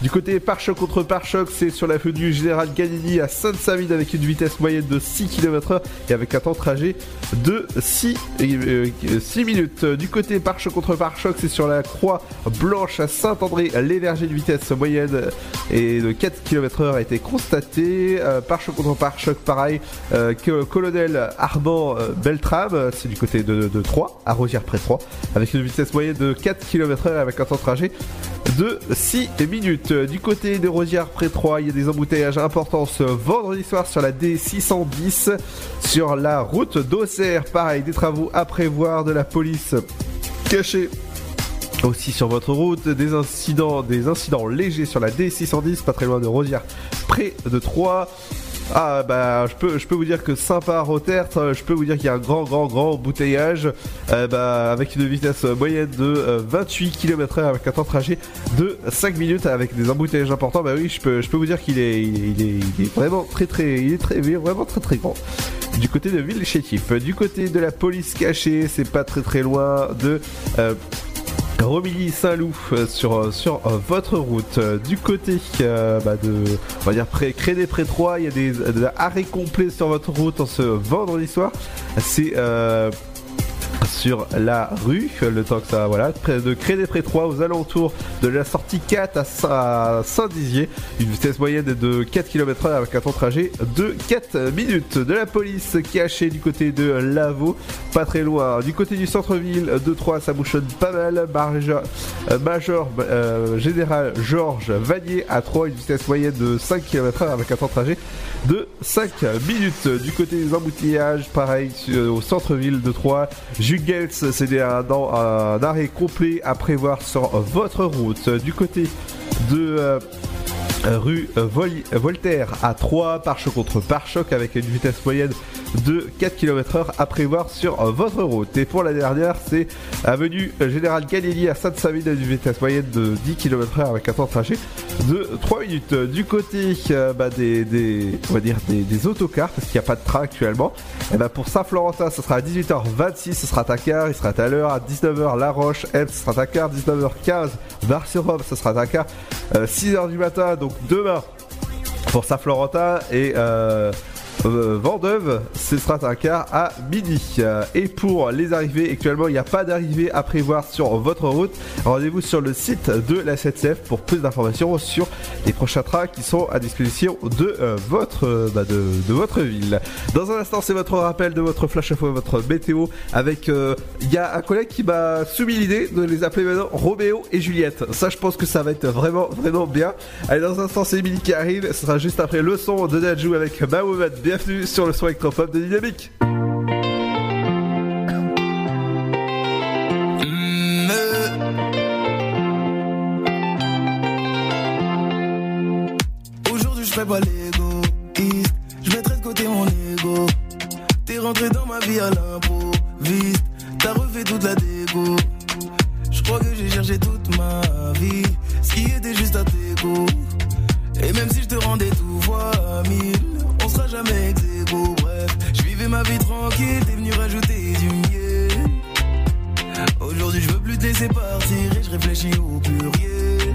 Du côté pare-choc contre pare-choc, c'est sur l'avenue Général Galilei à Sainte-Savine avec une vitesse moyenne de 6 km/h et avec un temps de trajet de 6, euh, 6 minutes. Du côté pare-choc contre pare-choc, c'est sur la Croix Blanche à Saint-André. L'énergie de vitesse moyenne et de 4 km/h a été constaté. Euh, pare-choc contre pare-choc, pareil. Euh, colonel Armand euh, Beltrame, euh, c'est du côté de, Troyes, à Rosière près 3, avec une vitesse moyenne de 4 km/h avec un temps de trajet de 6 minutes. Du côté de Rosière près 3, il y a des embouteillages importants ce vendredi soir sur la D610, sur la route d'Auxerre. Pareil, des travaux à prévoir de la police cachée aussi sur votre route, des incidents, des incidents légers sur la D610, pas très loin de Rosière, près de Troyes. Ah bah je peux je peux vous dire que sympa Rotert, euh, je peux vous dire qu'il y a un grand grand grand embouteillage euh, bah, avec une vitesse moyenne de euh, 28 km/h avec un temps de trajet de 5 minutes avec des embouteillages importants. Bah oui, je peux je peux vous dire qu'il est il est, vraiment très très il est très vraiment très très grand. Du côté de Villechétif, du côté de la police cachée, c'est pas très très loin de euh, Romilly Saint-Loup euh, sur, euh, sur euh, votre route. Du côté bah, de on va dire près Crédé près 3, il y a des, des arrêts complets sur votre route en ce vendredi soir. C'est euh, sur la rue, le temps que ça, voilà, de Crédé près 3 aux alentours de la sortie 4 à Saint- à Saint-Dizier, une vitesse moyenne de 4 km/h avec un temps de trajet de 4 minutes. De la police cachée du côté de Lavaux, pas très loin. Du côté du centre-ville de Troyes, ça bouchonne pas mal. Euh, Major euh, Général Georges Vanier à 3, une vitesse moyenne de 5 km/h avec un temps de trajet de 5 minutes. Du côté des embouteillages, pareil, sur- au centre-ville de Troyes, Jugels, c'est un, un arrêt complet à prévoir sur votre route. Du côté de... euh, rue euh, Vol- Voltaire à 3 pare-choc contre pare-choc avec une vitesse moyenne de 4 km/h à prévoir sur euh, votre route. Et pour la dernière, c'est avenue euh, Général Galilei à Sainte-Savine à une vitesse moyenne de 10 km/h avec un temps de trajet de 3 minutes. Du côté euh, bah, des, on va dire des, autocars parce qu'il n'y a pas de train actuellement. Et bah, pour Saint-Florentin, ce sera à 18h26, ce sera quart, il sera à l'heure à 19h La Roche, Ems, ce sera quart, 19h15 Bar-sur-Rome, ce sera à quart, 6h du matin, donc demain pour Saint-Florentin et euh, euh, Vendeuve, ce sera un quart à midi. Euh, Et pour les arrivées, actuellement, il n'y a pas d'arrivée à prévoir sur votre route. Rendez-vous sur le site de la SNCF pour plus d'informations sur les prochains trains qui sont à disposition de euh, votre bah, de, votre ville. Dans un instant, c'est votre rappel de votre flash info, votre météo. Avec, il y a un collègue qui m'a soumis l'idée de les appeler maintenant Roméo et Juliette. Ça, je pense que ça va être vraiment vraiment bien. Allez, dans un instant, c'est Emily qui arrive. Ce sera juste après le son de Najou avec Mahomet. Bienvenue sur le son électropop de Dynamique. Aujourd'hui je fais pas l'égoïste. Je mettrai de côté mon ego. T'es rentré dans ma vie à l'improviste. T'as refait toute la dégo. Je crois que j'ai cherché toute ma vie. Ce qui était juste à tes goûts. Et même si je te rendais tout fois mille jamais ex aequo. Bref, je vivais ma vie tranquille T'es venu rajouter du miel Aujourd'hui je veux plus te laisser partir Et je réfléchis au pluriel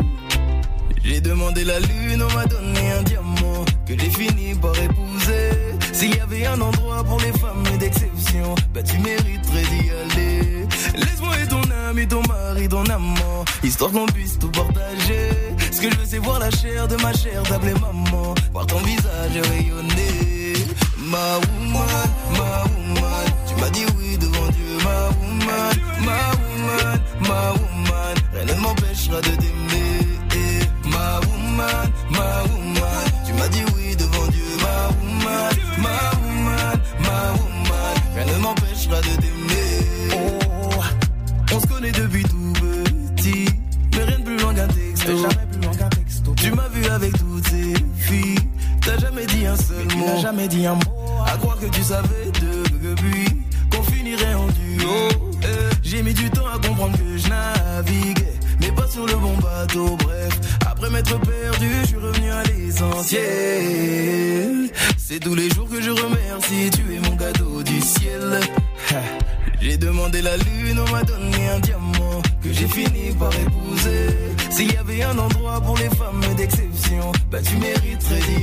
j'ai demandé la lune, on m'a donné un diamant que j'ai fini par épouser. S'il y avait un endroit pour les femmes d'exception, bah tu mériterais d'y aller. Laisse-moi être ton ami, ton mari, ton amant, histoire qu'on puisse tout partager. Ce que je veux, c'est voir la chair de ma chair, t'appeler maman, voir ton visage rayonner. Ma woman, ma woman, tu m'as dit oui devant Dieu, ma woman, ma woman, ma woman, rien ne m'empêchera de t'aimer. Tu savais de- depuis qu'on finirait en duo. Eh, J'ai mis du temps à comprendre que je naviguais, mais pas sur le bon bateau. Bref, après m'être perdu, je suis revenu à l'essentiel. C'est tous les jours que je remercie, tu es mon cadeau du ciel. J'ai demandé la lune, on m'a donné un diamant que j'ai fini par épouser. S'il y avait un endroit pour les femmes d'exception, bah tu mériterais d'y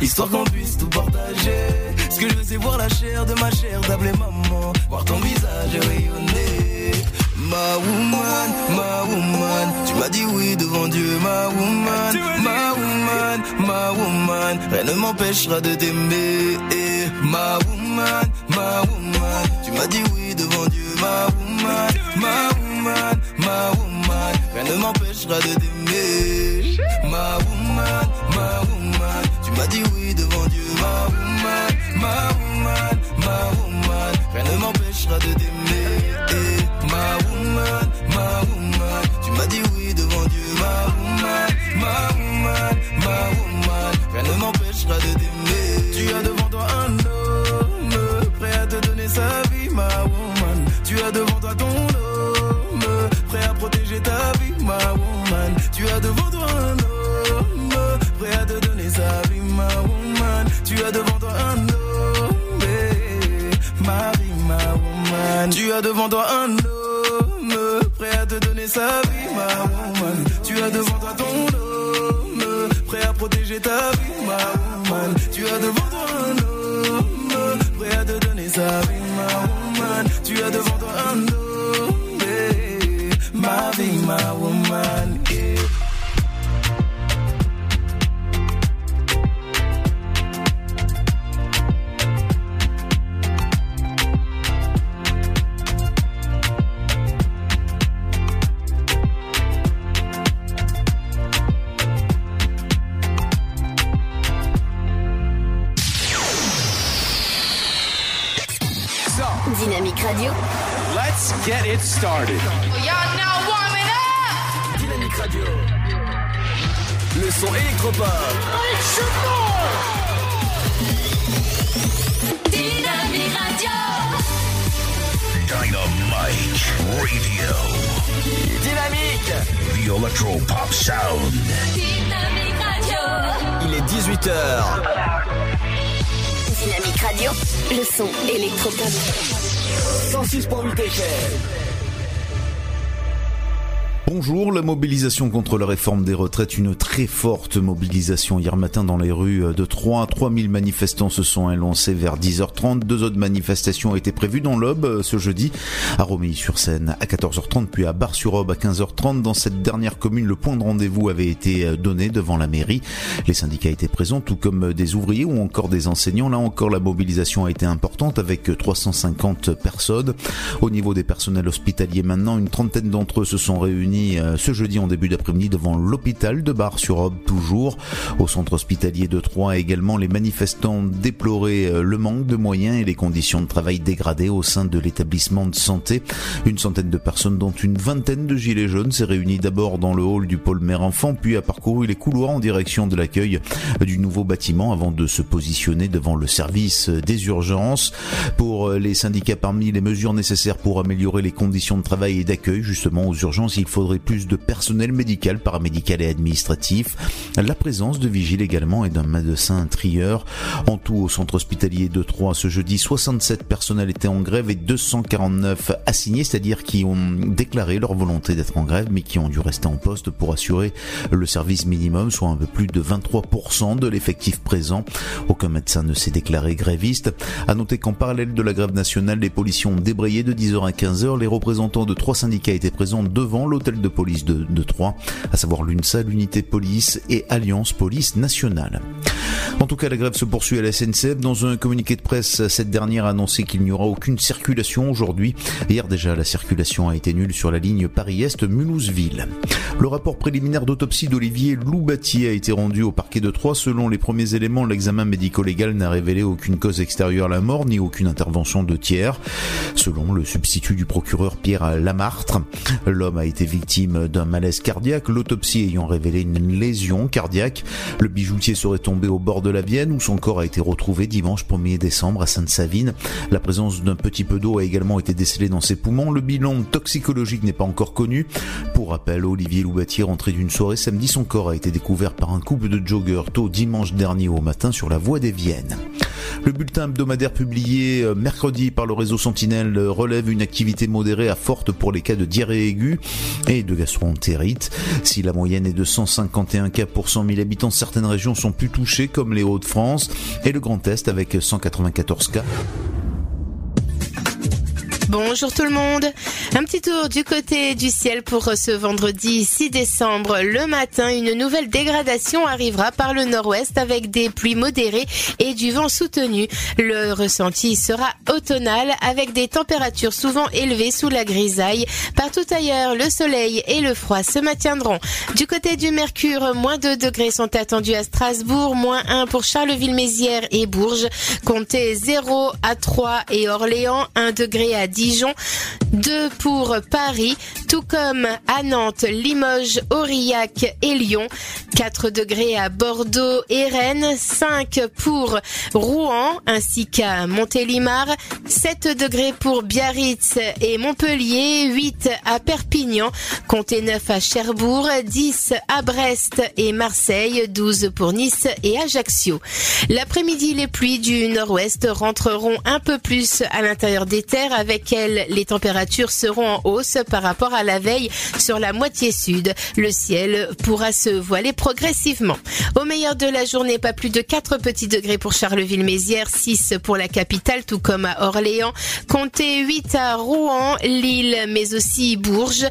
histoire qu'on puisse tout partager. Ce que je c'est voir la chair de ma chair, t'appeler maman, voir ton visage rayonner. Ma woman, ma woman, tu m'as dit oui devant Dieu, ma woman, ma woman, ma woman, rien ne m'empêchera de t'aimer. Eh, Ma woman, ma woman, tu m'as dit oui devant Dieu, ma woman, ma woman, ma woman, rien ne m'empêchera de t'aimer. Electro Pop Sound. Dynamique Radio. Il est 18h. Dynamique Radio. Le son électropop. 106.8 FM. Bonjour, la mobilisation contre la réforme des retraites, une très forte mobilisation hier matin dans les rues de Troyes. 3000 manifestants se sont élancés vers 10h30. Deux autres manifestations été prévues dans l'Aube ce jeudi à Romilly-sur-Seine à 14h30 puis à Bar-sur-Aube à 15h30. Dans cette dernière commune, le point de rendez-vous avait été donné devant la mairie. Les syndicats étaient présents, tout comme des ouvriers ou encore des enseignants. Là encore, la mobilisation a été importante avec 350 personnes. Au niveau des personnels hospitaliers maintenant, une trentaine d'entre eux se sont réunis euh, ce jeudi en début d'après-midi devant l'hôpital de Bar-sur-Aube toujours. Au centre hospitalier de Troyes également, les manifestants déploraient euh, le manque de moyens et les conditions de travail dégradées au sein de l'établissement de santé. Une centaine de personnes dont une vingtaine de gilets jaunes s'est réunie d'abord dans le hall du pôle mère-enfant puis a parcouru les couloirs en direction de l'accueil du nouveau bâtiment avant de se positionner devant le service des urgences. Pour euh, les syndicats, parmi les mesures nécessaires pour améliorer les conditions de travail et d'accueil justement aux urgences, il faudrait plus de personnel médical, paramédical et administratif, la présence de vigiles également et d'un médecin trieur. En tout, au centre hospitalier de Troyes, ce jeudi, 67 personnels étaient en grève et 249 assignés, c'est-à-dire qui ont déclaré leur volonté d'être en grève, mais qui ont dû rester en poste pour assurer le service minimum, soit un peu plus de 23% de l'effectif présent. Aucun médecin ne s'est déclaré gréviste. À noter qu'en parallèle de la grève nationale, les policiers ont débrayé de 10h à 15h. Les représentants de trois syndicats étaient présents devant l'hôtel de police de, de Troyes, à savoir l'UNSA, l'unité police et Alliance Police Nationale. En tout cas, la grève se poursuit à la SNCF. Dans un communiqué de presse, cette dernière a annoncé qu'il n'y aura aucune circulation aujourd'hui. Hier déjà, la circulation a été nulle sur la ligne Paris-Est-Mulhouse-Ville. Le rapport préliminaire d'autopsie d'Olivier Loubatier a été rendu au parquet de Troyes. Selon les premiers éléments, l'examen médico-légal n'a révélé aucune cause extérieure à la mort ni aucune intervention de tiers. Selon le substitut du procureur Pierre Lamartre, l'homme a été victime d'un malaise cardiaque, l'autopsie ayant révélé une lésion cardiaque. Le bijoutier serait tombé au bord de la Vienne où son corps a été retrouvé dimanche 1er décembre à Sainte-Savine. La présence d'un petit peu d'eau a également été décelée dans ses poumons. Le bilan toxicologique n'est pas encore connu. Pour rappel, Olivier Loubatier, rentré d'une soirée samedi, son corps a été découvert par un couple de joggeurs tôt dimanche dernier au matin sur la voie des Viennes. Le bulletin hebdomadaire publié euh, mercredi par le réseau Sentinelle relève une activité modérée à forte pour les cas de diarrhée aiguë et de gastroentérite. Si la moyenne est de 151 cas pour 100 000 habitants, certaines régions sont plus touchées comme les Hauts-de-France et le Grand Est avec 194 cas. Bonjour tout le monde. Un petit tour du côté du ciel pour ce vendredi 6 décembre. Le matin, une nouvelle dégradation arrivera par le nord-ouest avec des pluies modérées et du vent soutenu. Le ressenti sera automnal avec des températures souvent élevées sous la grisaille. Partout ailleurs, le soleil et le froid se maintiendront. Du côté du Mercure, moins 2 degrés sont attendus à Strasbourg, moins 1 pour Charleville-Mézières et Bourges. Comptez 0 à 3 et Orléans, 1 degré à Dijon, 2 pour Paris, tout comme à Nantes, Limoges, Aurillac et Lyon, 4 degrés à Bordeaux et Rennes, 5 pour Rouen ainsi qu'à Montélimar, 7 degrés pour Biarritz et Montpellier, 8 à Perpignan, comptez 9 à Cherbourg, 10 à Brest et Marseille, 12 pour Nice et Ajaccio. L'après-midi, les pluies du nord-ouest rentreront un peu plus à l'intérieur des terres avec elles les températures seront en hausse par rapport à la veille sur la moitié sud. Le ciel pourra se voiler progressivement. Au meilleur de la journée, pas plus de 4 petits degrés pour Charleville-Mézières, 6 pour la capitale, tout comme à Orléans. Comptez 8 à Rouen, Lille, mais aussi Bourges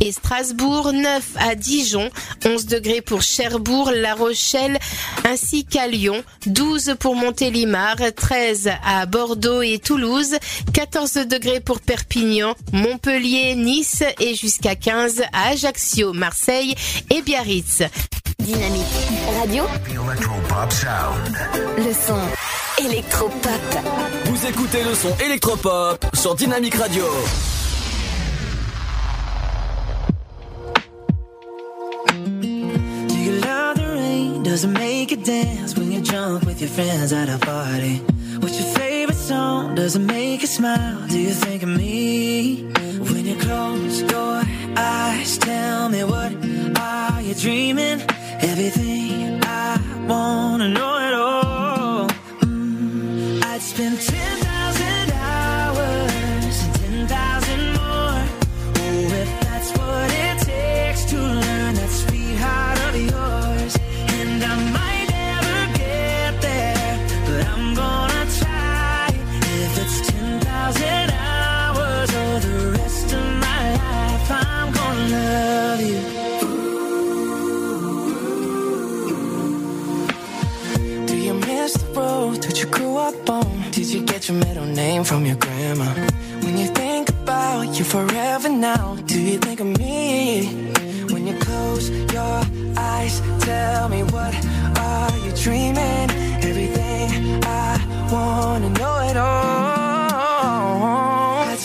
et Strasbourg, 9 à Dijon, 11 degrés pour Cherbourg, La Rochelle, ainsi qu'à Lyon, 12 pour Montélimar, 13 à Bordeaux et Toulouse, 14 degrés pour Perpignan, Montpellier, Nice et jusqu'à 15 à Ajaccio, Marseille et Biarritz. Dynamique Radio. Electropop sound. Le son électropop. Vous écoutez le son électropop sur Dynamique Radio. Do you love the rain? Does it make you dance when you jump with your friends at a party? What's your favorite song? Does it make you smile? Do you think of me? When you close your eyes, tell me what are you dreaming? Everything I wanna know it all. Mm, I'd spend 10,000 you grew up on? Did you get your middle name from your grandma? When you think about you forever now, do you think of me? When you close your eyes, tell me what are you dreaming? Everything I wanna know it all. I'd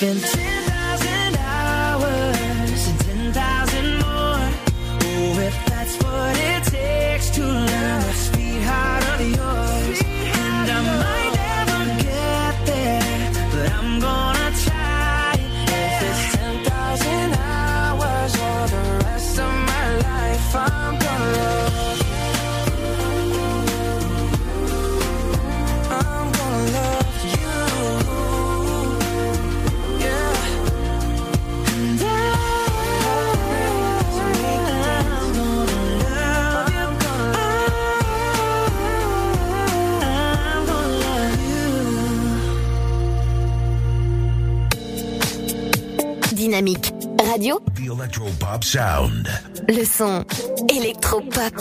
been dynamique. Radio. The Electro Electropop Sound. Le son. Electropop.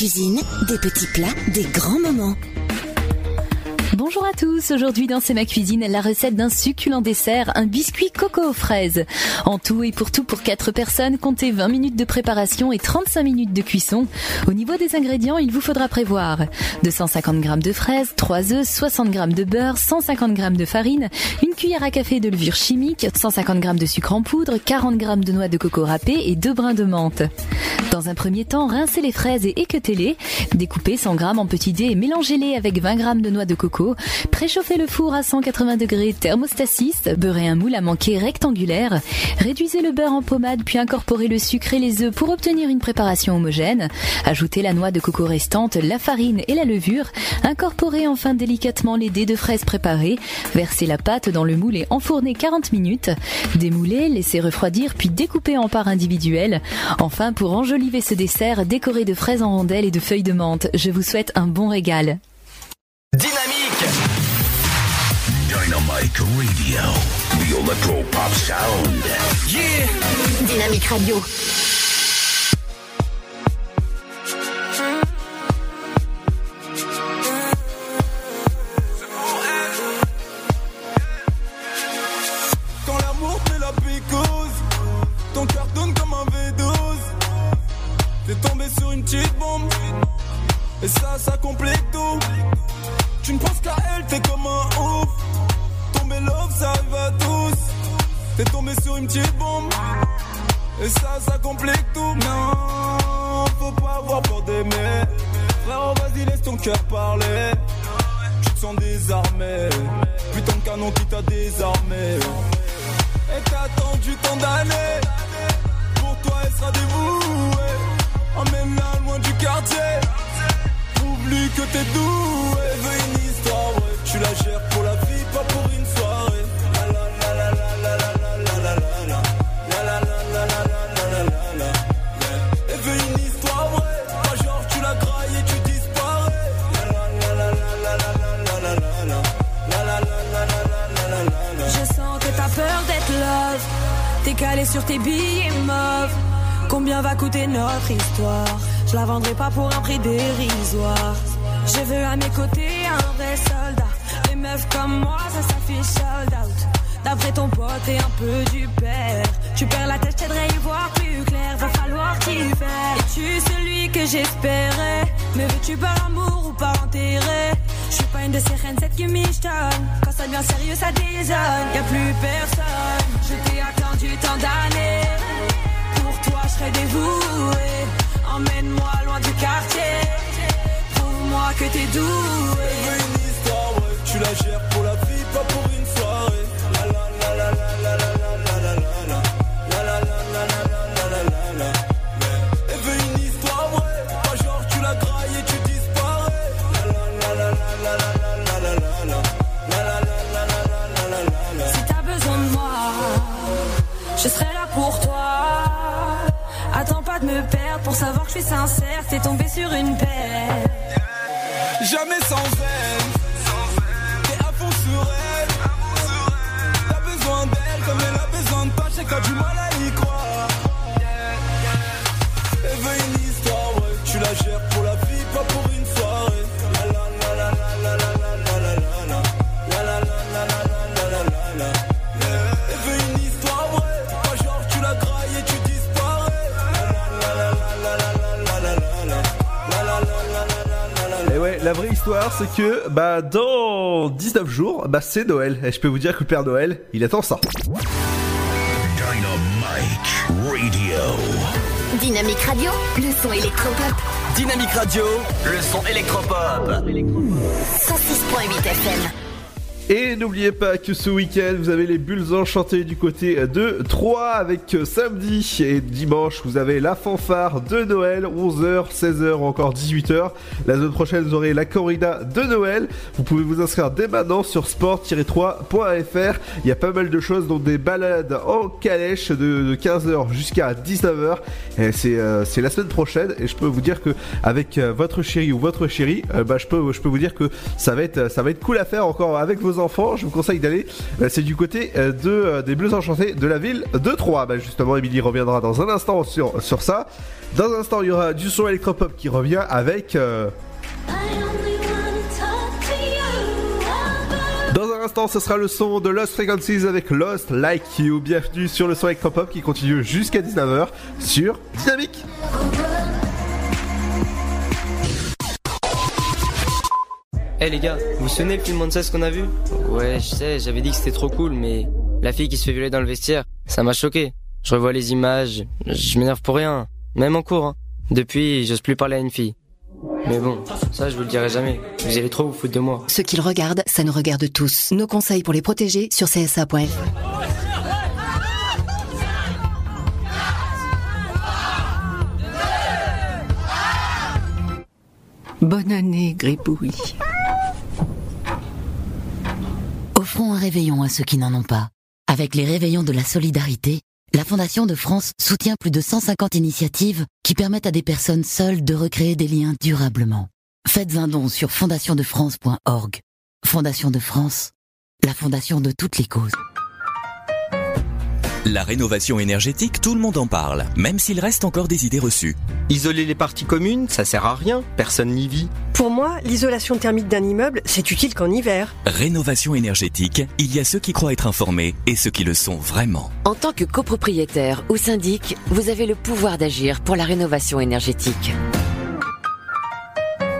cuisine, des petits plats, des grands moments. Bonjour à tous, aujourd'hui dans C'est ma cuisine, la recette d'un succulent dessert, un biscuit coco aux fraises. En tout et pour tout pour 4 personnes, comptez 20 minutes de préparation et 35 minutes de cuisson. Au niveau des ingrédients, il vous faudra prévoir 250 g de fraises, 3 œufs, 60 g de beurre, 150 g de farine, une cuillère à café de levure chimique, 150 g de sucre en poudre, 40 g de noix de coco râpée et 2 brins de menthe. Dans un premier temps, rincez les fraises et équeutez-les. Découpez 100 g en petits dés et mélangez-les avec 20 g de noix de coco. Réchauffez le four à 180 degrés thermostasis, beurrez un moule à manquer rectangulaire, réduisez le beurre en pommade puis incorporez le sucre et les œufs pour obtenir une préparation homogène, ajoutez la noix de coco restante, la farine et la levure, incorporez enfin délicatement les dés de fraises préparés, versez la pâte dans le moule et enfournez 40 minutes, démoulez, laissez refroidir puis découpez en parts individuelles. Enfin, pour enjoliver ce dessert, décorez de fraises en rondelles et de feuilles de menthe. Je vous souhaite un bon régal. Radio, the electro pop sound. Yeah! Dynamique Radio. C'est que bah dans 19 jours, bah c'est Noël. Et je peux vous dire que le Père Noël, il attend ça. Dynamite Radio. Dynamique Radio, le son électropop. Dynamique Radio, le son électropop. 106.8 FM. Et n'oubliez pas que ce week-end, vous avez les bulles enchantées du côté de 3 avec euh, samedi et dimanche, vous avez la fanfare de Noël, 11h, 16h ou encore 18h. La semaine prochaine, vous aurez la corrida de Noël. Vous pouvez vous inscrire dès maintenant sur sport-3.fr. Il y a pas mal de choses, dont des balades en calèche de 15h jusqu'à 19h. Euh, c'est la semaine prochaine et je peux vous dire que avec euh, votre chéri ou votre chérie, euh, bah, je peux vous dire que ça va être cool à faire encore avec vos enfants. Je vous conseille d'aller. C'est du côté de des Bleus Enchantés de la ville de Troyes. Bah, justement, Émilie reviendra dans un instant sur ça. Dans un instant, il y aura du son électropop qui revient avec. Dans un instant, ce sera le son de Lost Frequencies avec Lost Like You. Bienvenue sur le son électropop qui continue jusqu'à 19h sur Dynamique. Eh les gars, vous souvenez le film Monsters qu'on a vu? Ouais, je sais, j'avais dit que c'était trop cool, mais la fille qui se fait violer dans le vestiaire, ça m'a choqué. Je revois les images, je m'énerve pour rien, même en cours. Hein. Depuis, j'ose plus parler à une fille. Mais bon, ça je vous le dirai jamais. Vous allez trop vous foutre de moi. Ce qu'ils regardent, ça nous regarde tous. Nos conseils pour les protéger sur csa.fr. Bonne année, Gribouille. Offrons un réveillon à ceux qui n'en ont pas. Avec les réveillons de la solidarité, la Fondation de France soutient plus de 150 initiatives qui permettent à des personnes seules de recréer des liens durablement. Faites un don sur fondationdefrance.org. Fondation de France, la fondation de toutes les causes. La rénovation énergétique, tout le monde en parle, même s'il reste encore des idées reçues. Isoler les parties communes, ça sert à rien, personne n'y vit. Pour moi, l'isolation thermique d'un immeuble, c'est utile qu'en hiver. Rénovation énergétique, il y a ceux qui croient être informés et ceux qui le sont vraiment. En tant que copropriétaire ou syndic, vous avez le pouvoir d'agir pour la rénovation énergétique.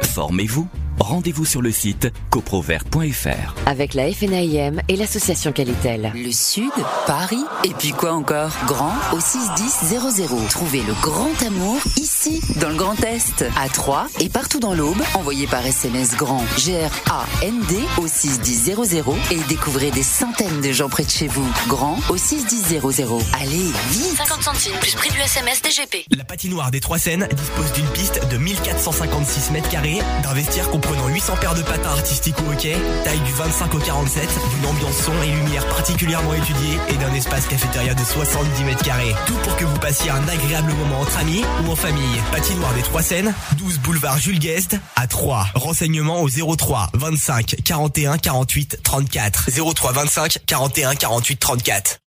Formez-vous. Rendez-vous sur le site coprovert.fr. Avec la FNAIM et l'association Qualitel. Le Sud, Paris, et puis quoi encore? Grand au 61000. Trouvez le grand amour ici, dans le Grand Est, à Troyes et partout dans l'Aube. Envoyez par SMS grand G-R-A-N-D au 61000 et découvrez des centaines de gens près de chez vous. Grand au 61000. Allez, vite 50 centimes plus prix du SMS DGP. La patinoire des Trois Seines dispose d'une piste de 1456 mètres carrés, d'un vestiaire comprenant 800 paires de patins artistiques au hockey, taille du 25 au 47, d'une ambiance son et lumière particulièrement étudiée et d'un espace cafétéria de 70 mètres carrés. Tout pour que vous passiez un agréable moment entre amis ou en famille. Patinoire des Trois Seines, 12 boulevard Jules Guest à 3. Renseignements au 03 25 41 48 34. 03 25 41 48 34.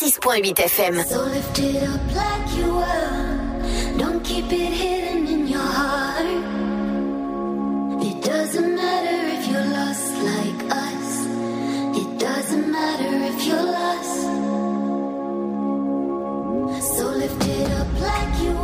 106.8 FM. So lift it up like you were. Don't keep it hidden in your heart. It doesn't matter if you're lost like us. It doesn't matter if you're lost. So lift it up like you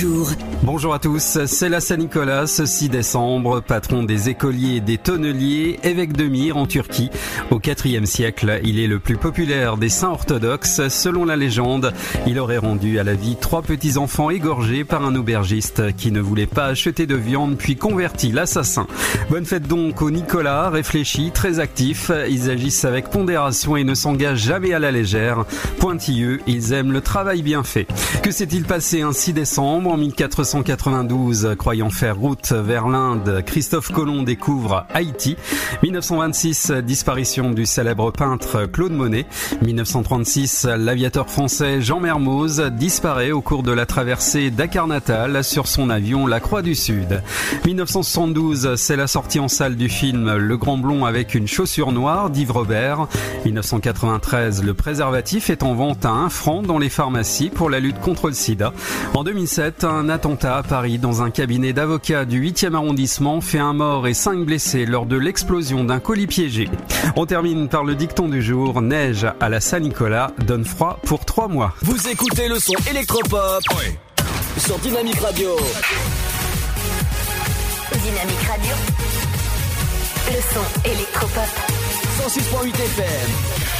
jour. Bonjour à tous, c'est la Saint-Nicolas, ce 6 décembre, patron des écoliers et des tonneliers, évêque de Myre en Turquie. Au IVe siècle, il est le plus populaire des saints orthodoxes. Selon la légende, il aurait rendu à la vie trois petits-enfants égorgés par un aubergiste qui ne voulait pas acheter de viande puis convertit l'assassin. Bonne fête donc aux Nicolas, réfléchis, très actifs. Ils agissent avec pondération et ne s'engagent jamais à la légère. Pointilleux, ils aiment le travail bien fait. Que s'est-il passé un 6 décembre en 1492 Croyant faire route vers l'Inde, Christophe Colomb découvre Haïti. 1926, disparition du célèbre peintre Claude Monet. 1936, l'aviateur français Jean Mermoz disparaît au cours de la traversée Dakar Natal sur son avion La Croix du Sud. 1972, c'est la sortie en salle du film Le Grand Blond avec une chaussure noire d'Yves Robert. 1993, le préservatif est en vente à 1 franc dans les pharmacies pour la lutte contre le sida. En 2007, un attentat à Paris dans un cabinet d'avocats du 8e arrondissement fait un mort et 5 blessés lors de l'explosion d'un colis piégé. On termine par le dicton du jour, neige à la Saint-Nicolas donne froid pour 3 mois. Vous écoutez le son électropop sur Dynamique Radio. Dynamique Radio. Le son électropop. 106.8 FM.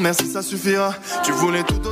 Merci ça suffira. Tu voulais tout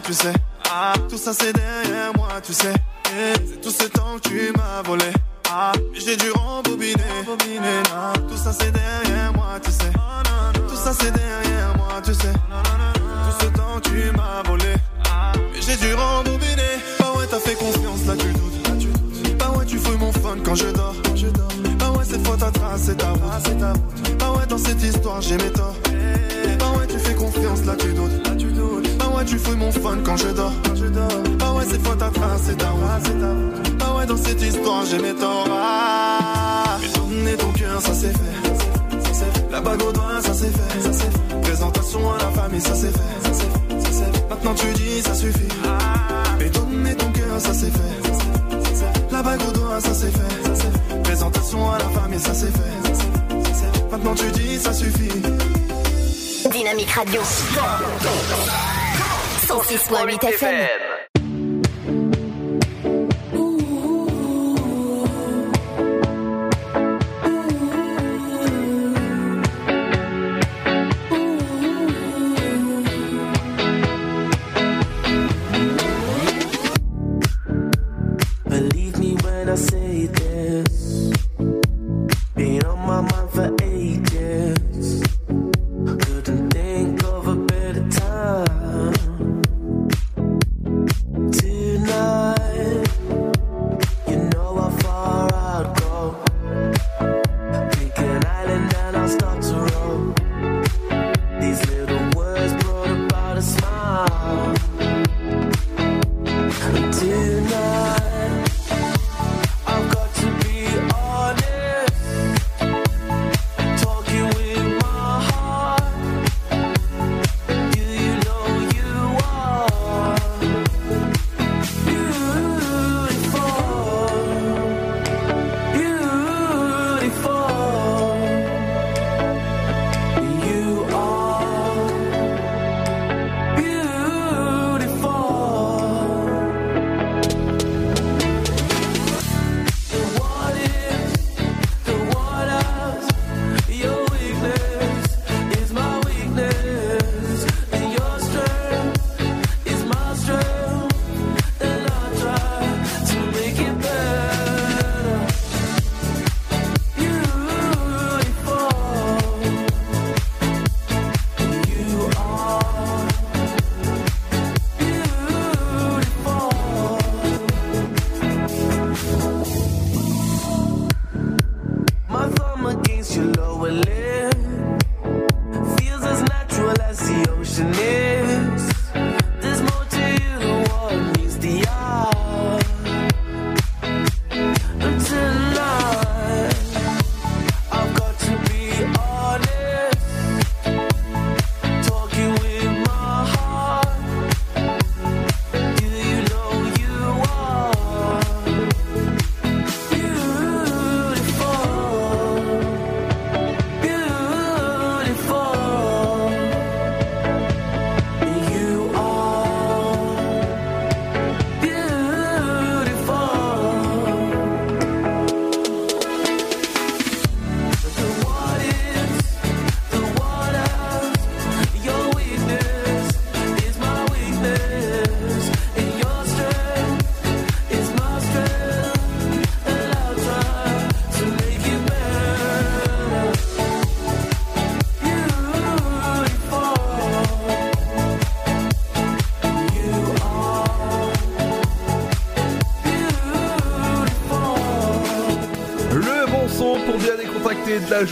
tu sais. Ah, tout ça c'est derrière moi, tu sais. Eh, c'est tout ce temps que tu m'as volé. Ah, j'ai dû rembobiner. Tout ça c'est derrière moi, tu sais. Tout ça c'est derrière moi, tu sais. Tout ce temps que tu m'as volé. Ah, j'ai dû rembobiner. Bah ouais, t'as fait confiance, là tu doutes. Là, tu doutes. Bah ouais, tu fouilles mon fun quand je dors. Quand je dors. Bah ouais, cette fois t'as tracé ta route. Bah ouais, dans cette histoire j'ai mes torts. Eh, bah ouais, tu fais confiance, là tu doutes tu fouilles mon fun quand je dors. Ah ouais, c'est faux ta train, c'est ta Ah ouais, dans cette histoire, j'ai mes torts. Ah, mais donner ton cœur, ça c'est fait. La bague au doigt, ça c'est fait. Présentation à la famille, ça c'est fait. Maintenant tu dis, ça suffit. Mais donner ton cœur, ça c'est fait. La bague au doigt, ça c'est fait. Présentation à la famille, ça c'est fait. Maintenant tu dis, ça suffit. Dynamique Radio. 106.8 FM.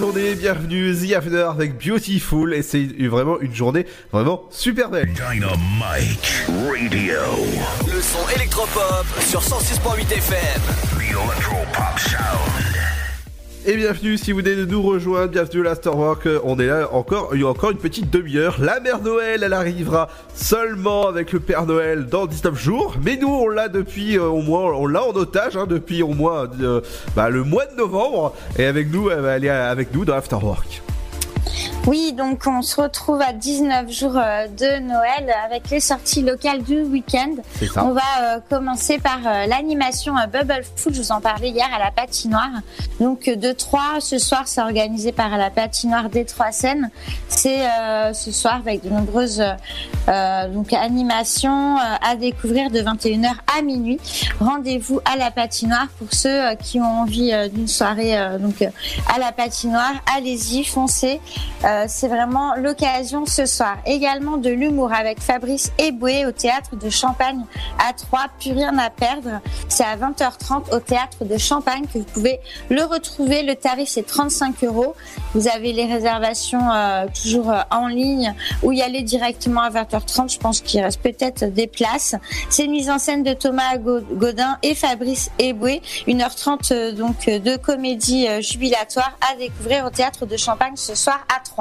Journée. Bienvenue, The After avec Beautiful. Et c'est vraiment une journée vraiment super belle. Dynamite Radio. Le son électropop sur 106.8 FM. The Electropop Sound. Et bienvenue si vous venez de nous rejoindre, bienvenue à l'Afterwork, on est là encore, il y a encore une petite demi-heure, la mère Noël elle arrivera seulement avec le Père Noël dans 19 jours, mais nous on l'a depuis euh, au moins, on l'a en otage hein, depuis au moins euh, bah, le mois de novembre, et avec nous, elle va aller avec nous dans l'Afterwork. Oui, donc on se retrouve à 19 jours euh, de Noël avec les sorties locales du week-end. On va euh, commencer par euh, l'animation euh, Bubble Food, je vous en parlais hier à la patinoire. Donc de 3 ce soir, c'est organisé par la patinoire des Trois Seines. C'est ce soir avec de nombreuses donc animations à découvrir de 21h à minuit. Rendez-vous à la patinoire pour ceux qui ont envie d'une soirée donc à la patinoire. Allez-y, foncez. Euh, c'est vraiment l'occasion ce soir. Également de l'humour avec Fabrice Eboué au théâtre de Champagne à 3. Plus rien à perdre. C'est à 20h30 au théâtre de Champagne que vous pouvez le retrouver. Le tarif c'est 35 euros. Vous avez les réservations euh, toujours euh, en ligne ou y aller directement à 20h30. Je pense qu'il reste peut-être des places. C'est une mise en scène de Thomas Go- Godin et Fabrice Eboué. 1h30 euh, donc de comédie jubilatoire à découvrir au théâtre de Champagne ce soir à 3.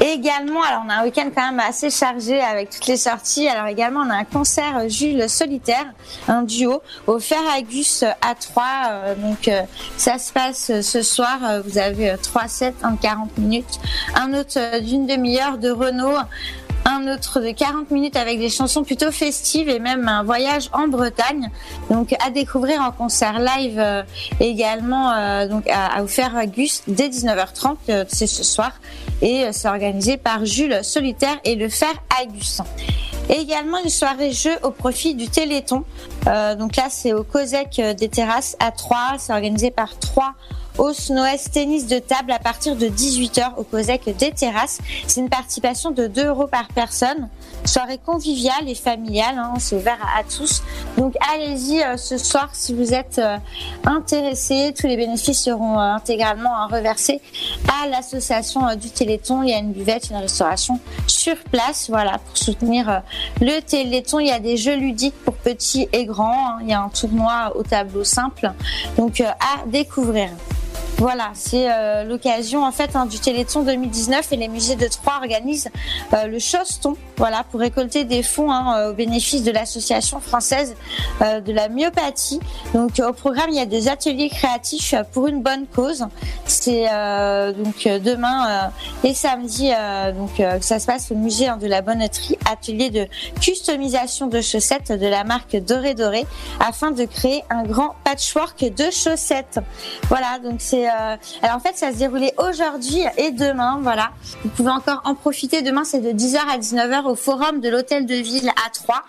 Également, alors on a un week-end quand même assez chargé avec toutes les sorties. Alors également, on a un concert euh, Jules Solitaire, un duo au Ferragus à 3. Euh, donc euh, ça se passe euh, ce soir. Euh, Vous avez euh, trois sets en 40 minutes. Un autre euh, d'une demi-heure de Renault. Un autre de 40 minutes avec des chansons plutôt festives et même un voyage en Bretagne. Donc à découvrir en concert live euh, également euh, donc à, à au Ferragus dès 19h30. euh, C'est ce soir et euh, c'est organisé par Jules Solitaire et le Fer Agus. Et également une soirée jeu au profit du Téléthon. Donc là, c'est au COSEC des Terrasses à 3. C'est organisé par 3 Os Noès tennis de table à partir de 18h au COSEC des Terrasses. C'est une participation de 2 euros par personne. Soirée conviviale et familiale, hein, c'est ouvert à, tous. Donc allez-y euh, ce soir si vous êtes euh, intéressé. Tous les bénéfices seront euh, intégralement reversés à l'association euh, du Téléthon. Il y a une buvette, une restauration sur place, voilà, pour soutenir le Téléthon. Il y a des jeux ludiques pour petits et grands. hein. Il y a un tournoi au tableau simple, donc à découvrir. Voilà, c'est euh, l'occasion en fait hein, du Téléthon 2019 et les musées de Troyes organisent euh, le Choston, voilà, pour récolter des fonds hein, euh, au bénéfice de l'association française de la myopathie. Donc au programme il y a des ateliers créatifs pour une bonne cause. C'est donc demain et samedi donc que ça se passe au musée hein, de la Bonnetterie, atelier de customisation de chaussettes de la marque Doré Doré afin de créer un grand patchwork de chaussettes. Voilà, donc c'est euh, alors en fait ça se déroulait aujourd'hui et demain, voilà. Vous pouvez encore en profiter. Demain c'est de 10h à 19h au forum de l'hôtel de ville à 3.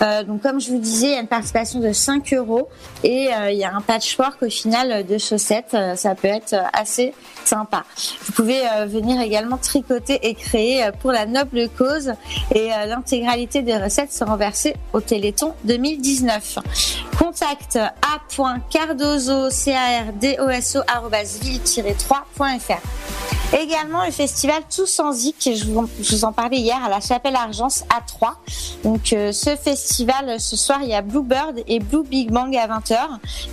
Euh, donc comme je vous disais, il y a une participation de 5 euros et euh, il y a un patchwork au final de chaussettes. Ça peut être assez sympa. Vous pouvez venir également tricoter et créer pour la noble cause et l'intégralité des recettes seront versées au Téléthon 2019. Contact a.cardozo, c a r d o s o ville-3.fr. Également le festival Tous en Zik, je vous, je vous en parlais hier à la Chapelle Argence à 3. Donc euh, ce festival, euh, ce soir, il y a Bluebird et Blue Big Bang à 20h.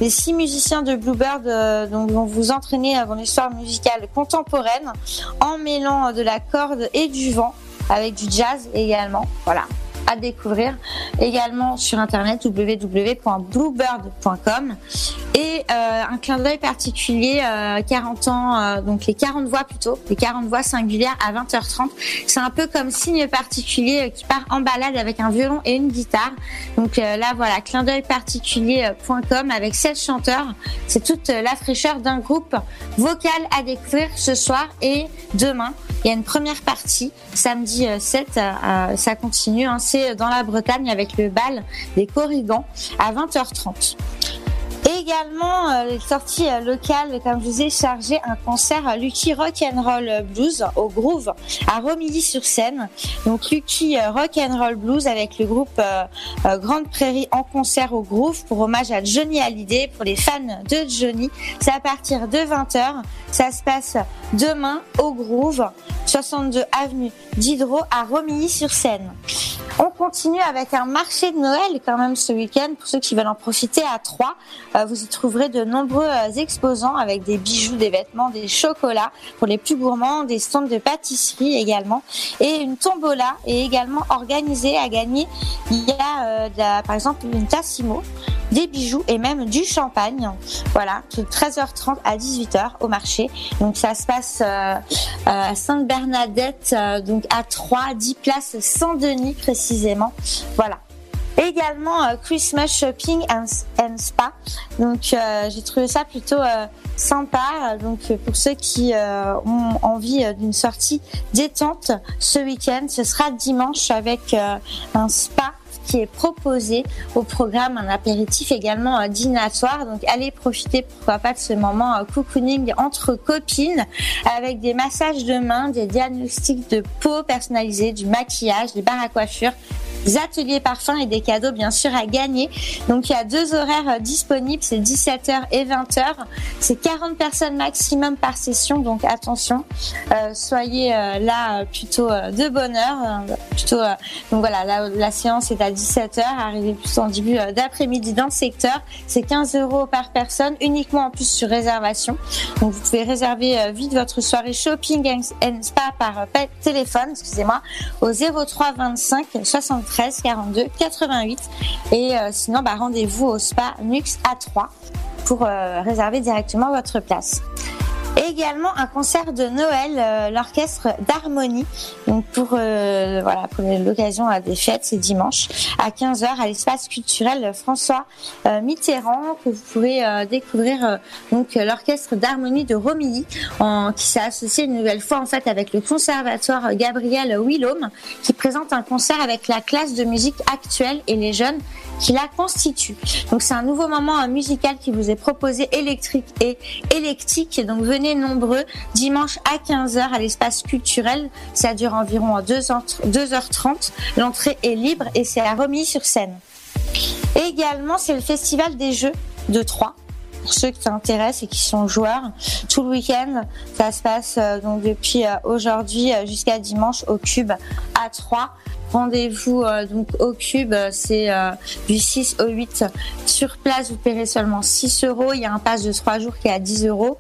Les six musiciens de Bluebird euh, vont vous entraîner avant l'histoire musicale contemporaine en mêlant euh, de la corde et du vent avec du jazz également. Voilà à découvrir également sur internet www.bluebird.com et euh, un clin d'œil particulier euh, 40 ans euh, donc les 40 voix plutôt les 40 voix singulières à 20h30 c'est un peu comme signe particulier euh, qui part en balade avec un violon et une guitare. Donc euh, là voilà clin d'œil particulier.com avec sept chanteurs. C'est toute euh, la fraîcheur d'un groupe vocal à découvrir ce soir et demain. Il y a une première partie samedi euh, 7 euh, euh, ça continue hein, dans la Bretagne avec le bal des Corrigans à 20h30 Également, euh, les sorties euh, locales, comme je vous ai chargé, un concert euh, Lucky Rock and Roll Blues au Groove à Romilly-sur-Seine. Donc Lucky euh, Rock and Roll Blues avec le groupe Grande Prairie en concert au Groove pour hommage à Johnny Hallyday pour les fans de Johnny. C'est à partir de 20h. Ça se passe demain au Groove, 62 avenue Diderot à Romilly-sur-Seine. On continue avec un marché de Noël quand même ce week-end pour ceux qui veulent en profiter à Troyes. Euh, vous y trouverez de nombreux euh, exposants avec des bijoux, des vêtements, des chocolats pour les plus gourmands, des stands de pâtisserie également et une tombola est également organisée à gagner. Il y a euh, par exemple une Tassimo, des bijoux et même du champagne. Voilà, de 13h30 à 18h au marché. Donc ça se passe à Sainte-Bernadette, donc à 3, 10 places Saint-Denis précisément. Voilà. Également euh, Christmas Shopping and, Spa. Donc euh, j'ai trouvé ça plutôt euh, sympa. Donc pour ceux qui ont envie d'une sortie détente ce week-end, ce sera dimanche avec un spa qui est proposé au programme, un apéritif également dînatoire. Donc allez profiter pourquoi pas de ce moment cocooning entre copines avec des massages de mains, des diagnostics de peau personnalisés, du maquillage, des barres à coiffure ateliers parfums et des cadeaux bien sûr à gagner. Donc il y a deux horaires euh, disponibles, c'est 17h et 20h. C'est 40 personnes maximum par session, donc attention, euh, soyez euh, là plutôt de bonne heure. plutôt, donc voilà, la, séance est à 17h, arrivez plutôt en début d'après-midi dans le secteur. C'est 15 euros par personne, uniquement en plus sur réservation. Donc vous pouvez réserver vite votre soirée shopping and- spa par pa- téléphone, excusez-moi, au 03 25 73 42 88. Et euh, sinon, bah, rendez-vous au spa Nux A3 pour euh, réserver directement votre place. Également un concert de Noël, euh, l'orchestre d'harmonie. Donc pour euh, voilà pour l'occasion des fêtes, c'est dimanche à 15h à l'espace culturel François euh, Mitterrand que vous pouvez découvrir donc l'orchestre d'harmonie de Romilly qui s'est associé une nouvelle fois en fait avec le conservatoire Gabriel Willaume qui présente un concert avec la classe de musique actuelle et les jeunes qui la constituent. Donc c'est un nouveau moment musical qui vous est proposé électrique et électique. Donc venez nombreux dimanche à 15h à l'espace culturel. Ça dure environ 2h, 2h30. L'entrée est libre et c'est à Romilly sur scène. Également, c'est le festival des jeux de Troyes. Pour ceux qui s'intéressent et qui sont joueurs, tout le week-end, ça se passe euh, donc depuis euh, aujourd'hui euh, jusqu'à dimanche au Cube à 3. Rendez-vous euh, donc au Cube, euh, c'est euh, du 6 au 8 sur place. Vous paierez seulement 6 euros. Il y a un pass de 3 jours qui est à 10 euros.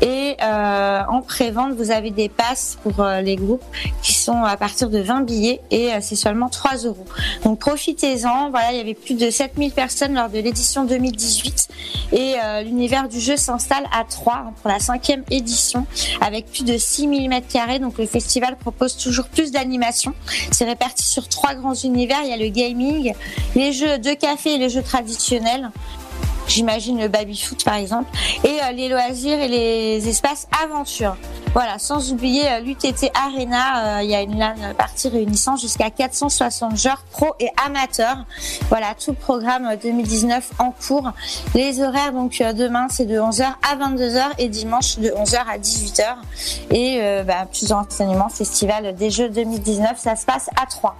Et en pré-vente, vous avez des passes pour les groupes qui sont à partir de 20 billets et c'est seulement 3 euros. Donc profitez-en. Voilà, il y avait plus de 7000 personnes lors de l'édition 2018 et l'univers du jeu s'installe à 3 hein, pour la cinquième édition avec plus de 6000 mètres carrés. Donc le festival propose toujours plus d'animations. C'est réparti sur trois grands univers. Il y a le gaming, les jeux de café et les jeux traditionnels. J'imagine le baby-foot par exemple. Et euh, les loisirs et les espaces aventure. Voilà, sans oublier euh, l'UTT Arena. euh, Il y a une LAN partie réunissant jusqu'à 460 joueurs pro et amateurs. Voilà, tout le programme euh, 2019 en cours. Les horaires, donc demain, c'est de 11h à 22h et dimanche de 11h à 18h. Et euh, bah, Festival des Jeux 2019, ça se passe à 3.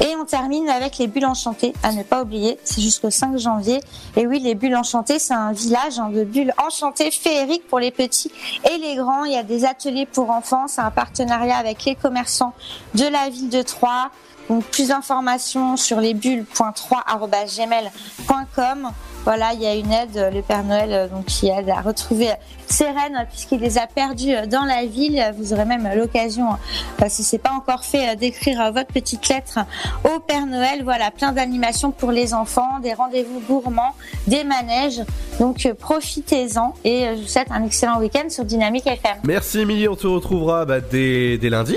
Et on termine avec les bulles enchantées, à ne pas oublier, c'est jusqu'au 5 janvier. Et oui, les bulles enchantées, c'est un village hein, de bulles enchantées féeriques pour les petits et les grands. Il y a des ateliers pour enfants, c'est un partenariat avec les commerçants de la ville de Troyes. Donc plus d'informations sur les bulles.3@gmail.com. Voilà, il y a une aide, le Père Noël euh, donc qui aide à retrouver ses rennes puisqu'il les a perdues euh, dans la ville. Vous aurez même l'occasion, euh, si c'est pas encore fait, d'écrire votre petite lettre au Père Noël. Voilà, plein d'animations pour les enfants, des rendez-vous gourmands, des manèges. Donc profitez-en et je vous souhaite un excellent week-end sur Dynamique FM. Merci Émilie, on te retrouvera bah, dès lundi.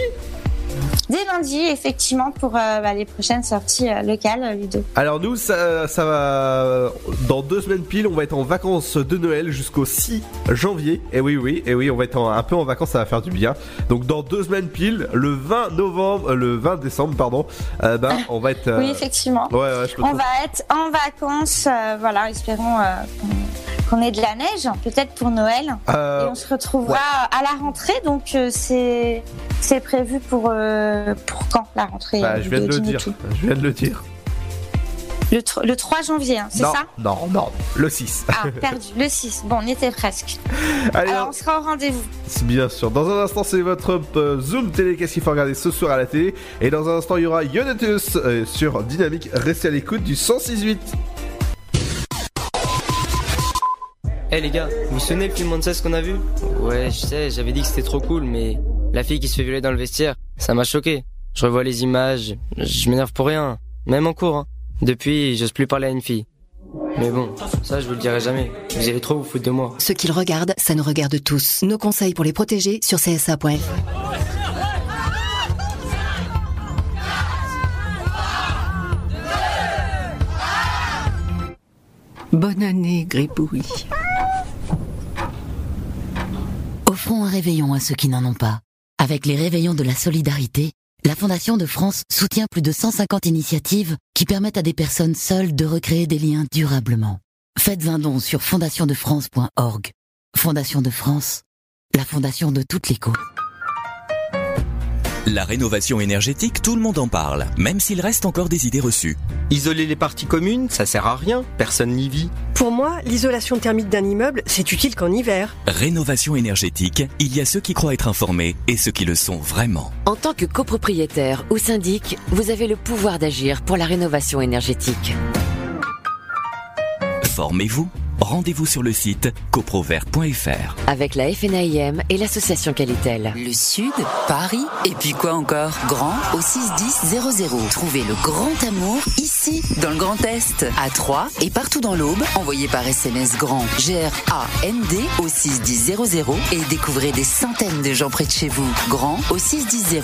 Dès lundi, effectivement, pour euh, bah, les prochaines sorties euh, locales, euh, Ludo. Alors nous, ça, ça va dans deux semaines pile, on va être en vacances de Noël jusqu'au 6 janvier. Et oui, oui, et oui, on va être en- un peu en vacances, ça va faire du bien. Donc dans deux semaines pile, le 20 novembre, euh, le 20 décembre, pardon, ben on va être. Oui, effectivement. Ouais, ouais, je On va être en vacances, voilà, espérons qu'on- ait de la neige, peut-être pour Noël. Et on se retrouvera à la rentrée, donc c'est c'est prévu pour euh, pour quand la rentrée Bah, je viens de le dire. Je viens de le dire. Le, tr- le 3 janvier, hein, c'est non, ça non, non, le 6. Ah, perdu. Le 6. Bon, on y était presque. Allez, Alors, on sera au rendez-vous. C'est Bien sûr. Dans un instant, c'est votre euh, Zoom télé. Qu'est-ce qu'il faut regarder ce soir à la télé Et dans un instant, il y aura Yonatus euh, sur Dynamique. Restez à l'écoute du 106.8. Eh les gars, vous vous souvenez le film ce qu'on a vu? Ouais, je sais, j'avais dit que c'était trop cool, mais la fille qui se fait violer dans le vestiaire, ça m'a choqué. Je revois les images, je m'énerve pour rien, même en cours. Hein. Depuis, j'ose plus parler à une fille. Mais bon, ça je vous le dirai jamais. Vous allez trop vous foutre de moi. Ce qu'ils regardent, ça nous regarde tous. Nos conseils pour les protéger sur csa.fr. Bonne année, Gribouille. Offrons un réveillon à ceux qui n'en ont pas. Avec les réveillons de la solidarité, la Fondation de France soutient plus de 150 initiatives qui permettent à des personnes seules de recréer des liens durablement. Faites un don sur fondationdefrance.org. Fondation de France, la fondation de toutes les causes. La rénovation énergétique, tout le monde en parle, même s'il reste encore des idées reçues. Isoler les parties communes, ça sert à rien, personne n'y vit. Pour moi, l'isolation thermique d'un immeuble, c'est utile qu'en hiver. Rénovation énergétique, il y a ceux qui croient être informés et ceux qui le sont vraiment. En tant que copropriétaire ou syndic, vous avez le pouvoir d'agir pour la rénovation énergétique. Formez-vous. Rendez-vous sur le site coprovert.fr. Avec la FNAIM et l'association Qualitel. Le Sud, Paris, et puis quoi encore? Grand au 61000. Trouvez le grand amour ici, dans le Grand Est, à Troyes et partout dans l'Aube. Envoyez par SMS grand G-R-A-N-D au 61000 et découvrez des centaines de gens près de chez vous. Grand au 61000.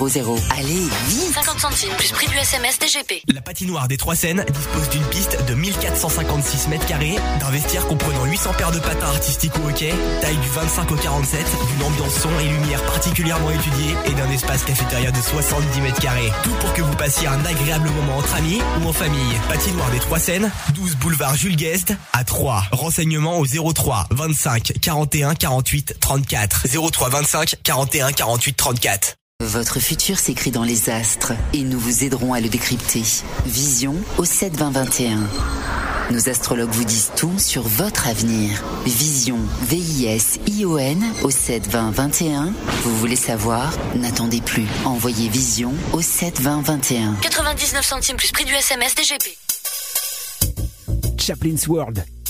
Allez, vite 50 centimes plus prix du SMS DGP. La patinoire des Trois Seines dispose d'une piste de 1456 mètres carrés, d'un vestiaire comprenant 800 paires de patins artistiques au hockey, taille du 25 au 47, d'une ambiance son et lumière particulièrement étudiée et d'un espace cafétéria de 70 mètres carrés. Tout pour que vous passiez un agréable moment entre amis ou en famille. Patinoire des Trois Seines, 12 boulevard Jules Guest à 3. Renseignements au 03 25 41 48 34. 03 25 41 48 34. Votre futur s'écrit dans les astres et nous vous aiderons à le décrypter. Vision au 7 20 21. Nos astrologues vous disent tout sur votre avenir. Vision, V-I-S-I-O-N au 7 20 21. Vous voulez savoir? N'attendez plus. Envoyez Vision au 7 20 21. 99 centimes plus prix du SMS DGP. Chaplin's World.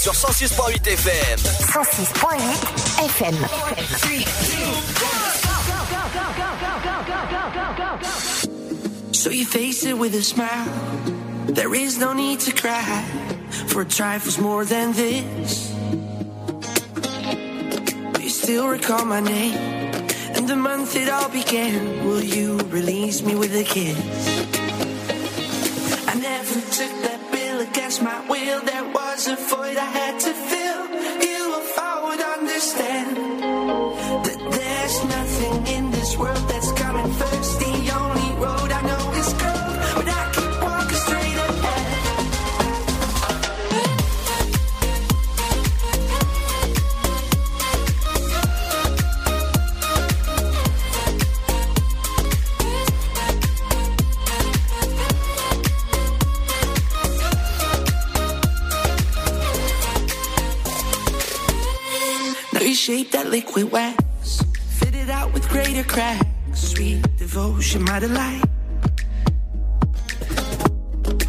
sur 106.8 FM. 106.8 FM. So you face it with a smile. There is no need to cry for trifles more than this. Do you still recall my name and the month it all began? Will you release me with a kiss? I never took that against my will. There was a void I had to fill. You, if I would understand that there's nothing in this world that's coming first. Shape that liquid wax, fit it out with greater cracks. Sweet devotion, my delight.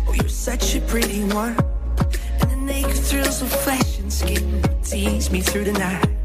Oh, you're such a pretty one. And the naked thrills of flesh and skin tease me through the night.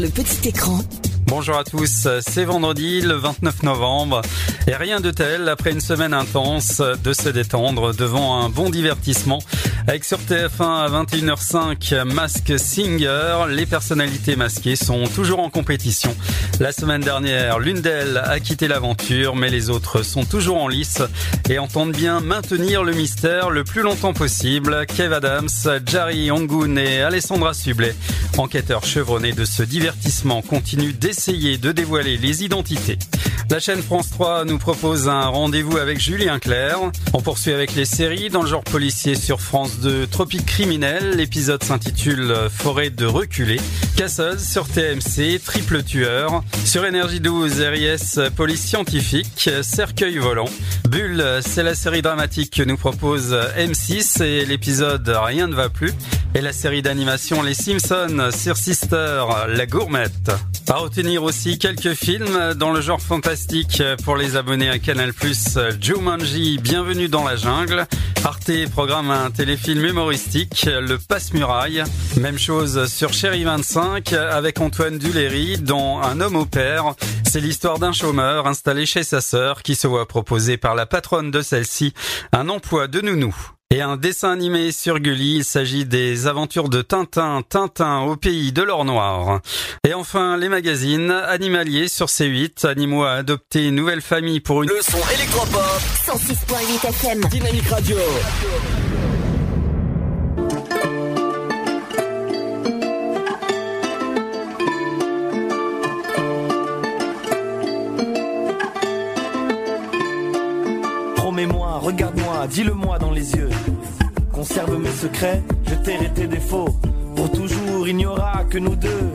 Le petit écran. Bonjour à tous, c'est vendredi le 29 novembre et rien de tel après une semaine intense de se détendre devant un bon divertissement avec sur TF1 à 21h05 Mask Singer, les personnalités masquées sont toujours en compétition. La semaine dernière, l'une d'elles a quitté l'aventure mais les autres sont toujours en lice et entendent bien maintenir le mystère le plus longtemps possible. Kev Adams, Jari Ongun et Alessandra Sublet, enquêteurs chevronnés de ce divertissement, continuent d'essayer de dévoiler les identités. La chaîne France 3 nous propose un rendez-vous avec Julien Clerc. On poursuit avec les séries dans le genre policier sur France 2, Tropique criminel. L'épisode s'intitule Forêt de reculés. Casseuse sur TMC, Triple tueur. Sur Énergie 12, RIS, Police scientifique, Cercueil volant. Bulle, c'est la série dramatique que nous propose M6 et l'épisode Rien ne va plus. Et la série d'animation Les Simpsons sur Sister, La Gourmette. À retenir aussi quelques films dans le genre fantastique pour les abonnés à Canal+. Jumanji, Bienvenue dans la jungle. Arte programme un téléfilm humoristique, Le Passe-Muraille. Même chose sur Chéri 25 avec Antoine Duléry dans Un homme au père. C'est l'histoire d'un chômeur installé chez sa sœur qui se voit proposer par la patronne de celle-ci un emploi de nounou. Et un dessin animé sur Gulli, il s'agit des aventures de Tintin, Tintin au pays de l'or noir. Et enfin, les magazines animaliers sur C8, animaux à adopter, nouvelle famille pour une... Le son électropop 106.8 FM. Dynamique Radio. Promets-moi, regarde-moi, dis-le-moi dans les yeux. Conserve mes secrets, je tairai tes défauts. Pour toujours, il n'y aura que nous deux.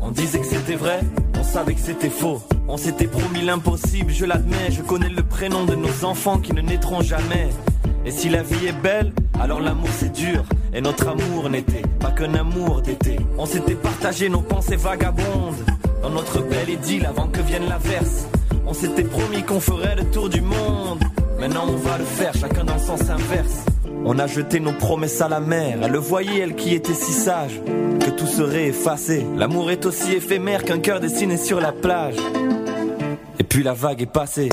On disait que c'était vrai, on savait que c'était faux. On s'était promis l'impossible, je l'admets. Je connais le prénom de nos enfants qui ne naîtront jamais. Et si la vie est belle, alors l'amour c'est dur. Et notre amour n'était pas qu'un amour d'été. On s'était partagé nos pensées vagabondes. Dans notre belle idylle avant que vienne l'averse. On s'était promis qu'on ferait le tour du monde. Maintenant on va le faire, chacun dans le sens inverse. On a jeté nos promesses à la mer. Elle le voyait, elle qui était si sage, que tout serait effacé. L'amour est aussi éphémère qu'un cœur dessiné sur la plage. Et puis la vague est passée.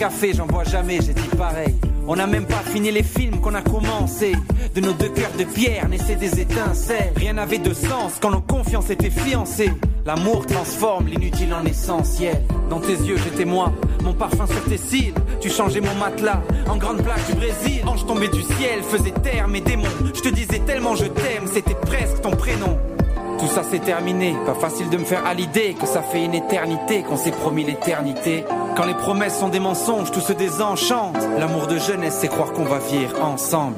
Café, j'en bois jamais, j'ai dit pareil. On n'a même pas fini les films qu'on a commencé. De nos deux cœurs de pierre naissaient des étincelles. Rien n'avait de sens quand nos confiances étaient fiancées. L'amour transforme l'inutile en essentiel. Dans tes yeux, j'étais moi, mon parfum sur tes cils. Tu changeais mon matelas en grande plaque du Brésil. Ange tombé du ciel, faisait taire mes démons. Je te disais tellement je t'aime, c'était presque ton prénom. Tout ça c'est terminé, pas facile de me faire à l'idée que ça fait une éternité qu'on s'est promis l'éternité. Quand les promesses sont des mensonges, tout se désenchante. L'amour de jeunesse, c'est croire qu'on va vivre ensemble.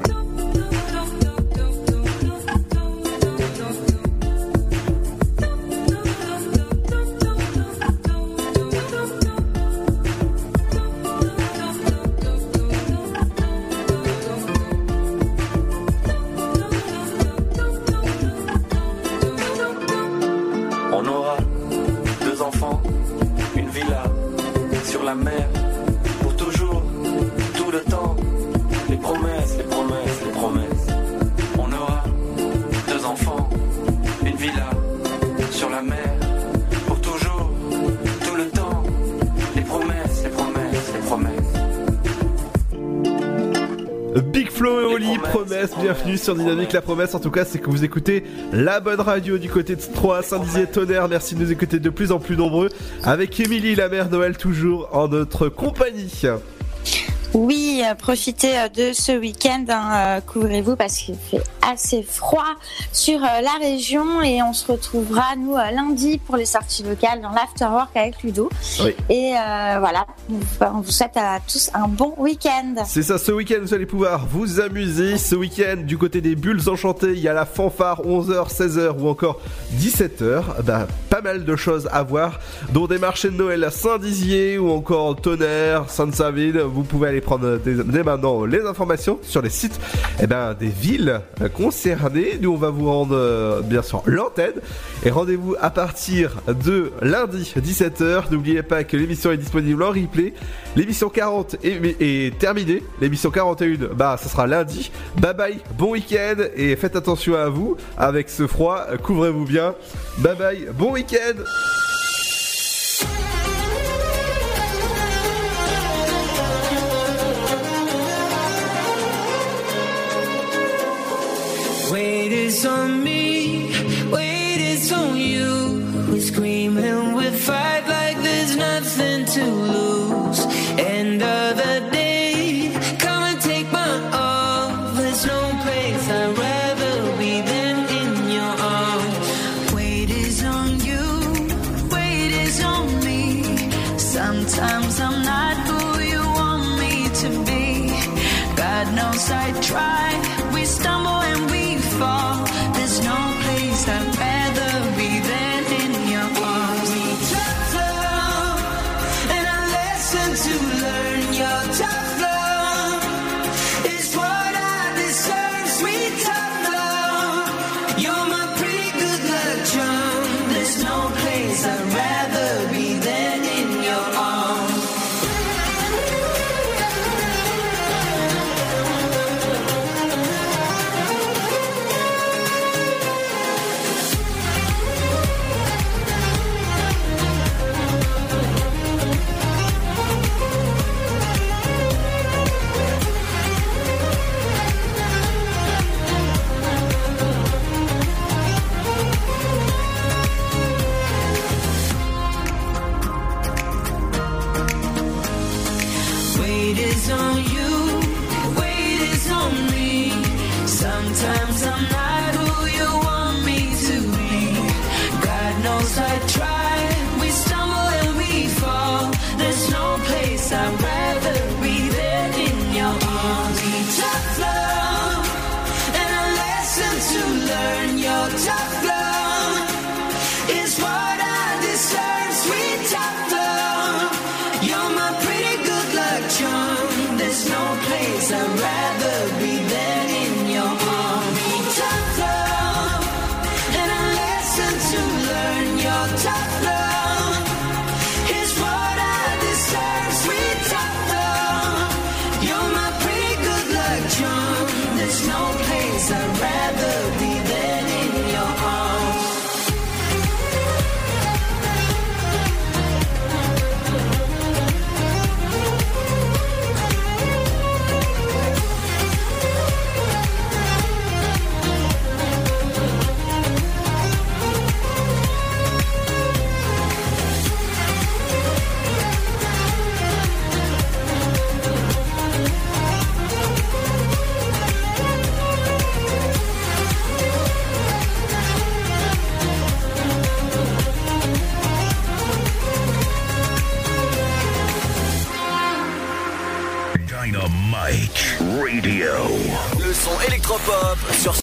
Sur Dynamique. La promesse, en tout cas, c'est que vous écoutez la bonne radio du côté de Troyes, Saint-Dizier, Tonnerre. Merci de nous écouter de plus en plus nombreux. Avec Émilie, la mère Noël, toujours en notre compagnie. Oui, euh, profitez euh, de ce week-end, hein, euh, couvrez-vous parce qu'il fait assez froid sur euh, la région et on se retrouvera nous euh, lundi pour les sorties locales dans l'afterwork avec Ludo. Oui. Et euh, voilà, on vous souhaite à tous un bon week-end. C'est ça, ce week-end, vous allez pouvoir vous amuser. Ce week-end, du côté des bulles enchantées, il y a la fanfare 11h, 16h ou encore 17h. Bah, pas de choses à voir, dont des marchés de Noël à Saint-Dizier ou encore Tonnerre, Sainte-Savine. Vous pouvez aller prendre dès, maintenant les informations sur les sites eh ben, des villes concernées. Nous, on va vous rendre euh, bien sûr l'antenne. Et rendez-vous à partir de lundi 17h. N'oubliez pas que l'émission est disponible en replay. L'émission 40 est, est terminée. L'émission 41, bah, ça sera lundi. Bye bye, bon week-end et faites attention à vous. Avec ce froid, couvrez-vous bien. Bye bye, bon week-end. Wait is on me, wait is on you. We scream and we fight like there's nothing to lose. Électropop sur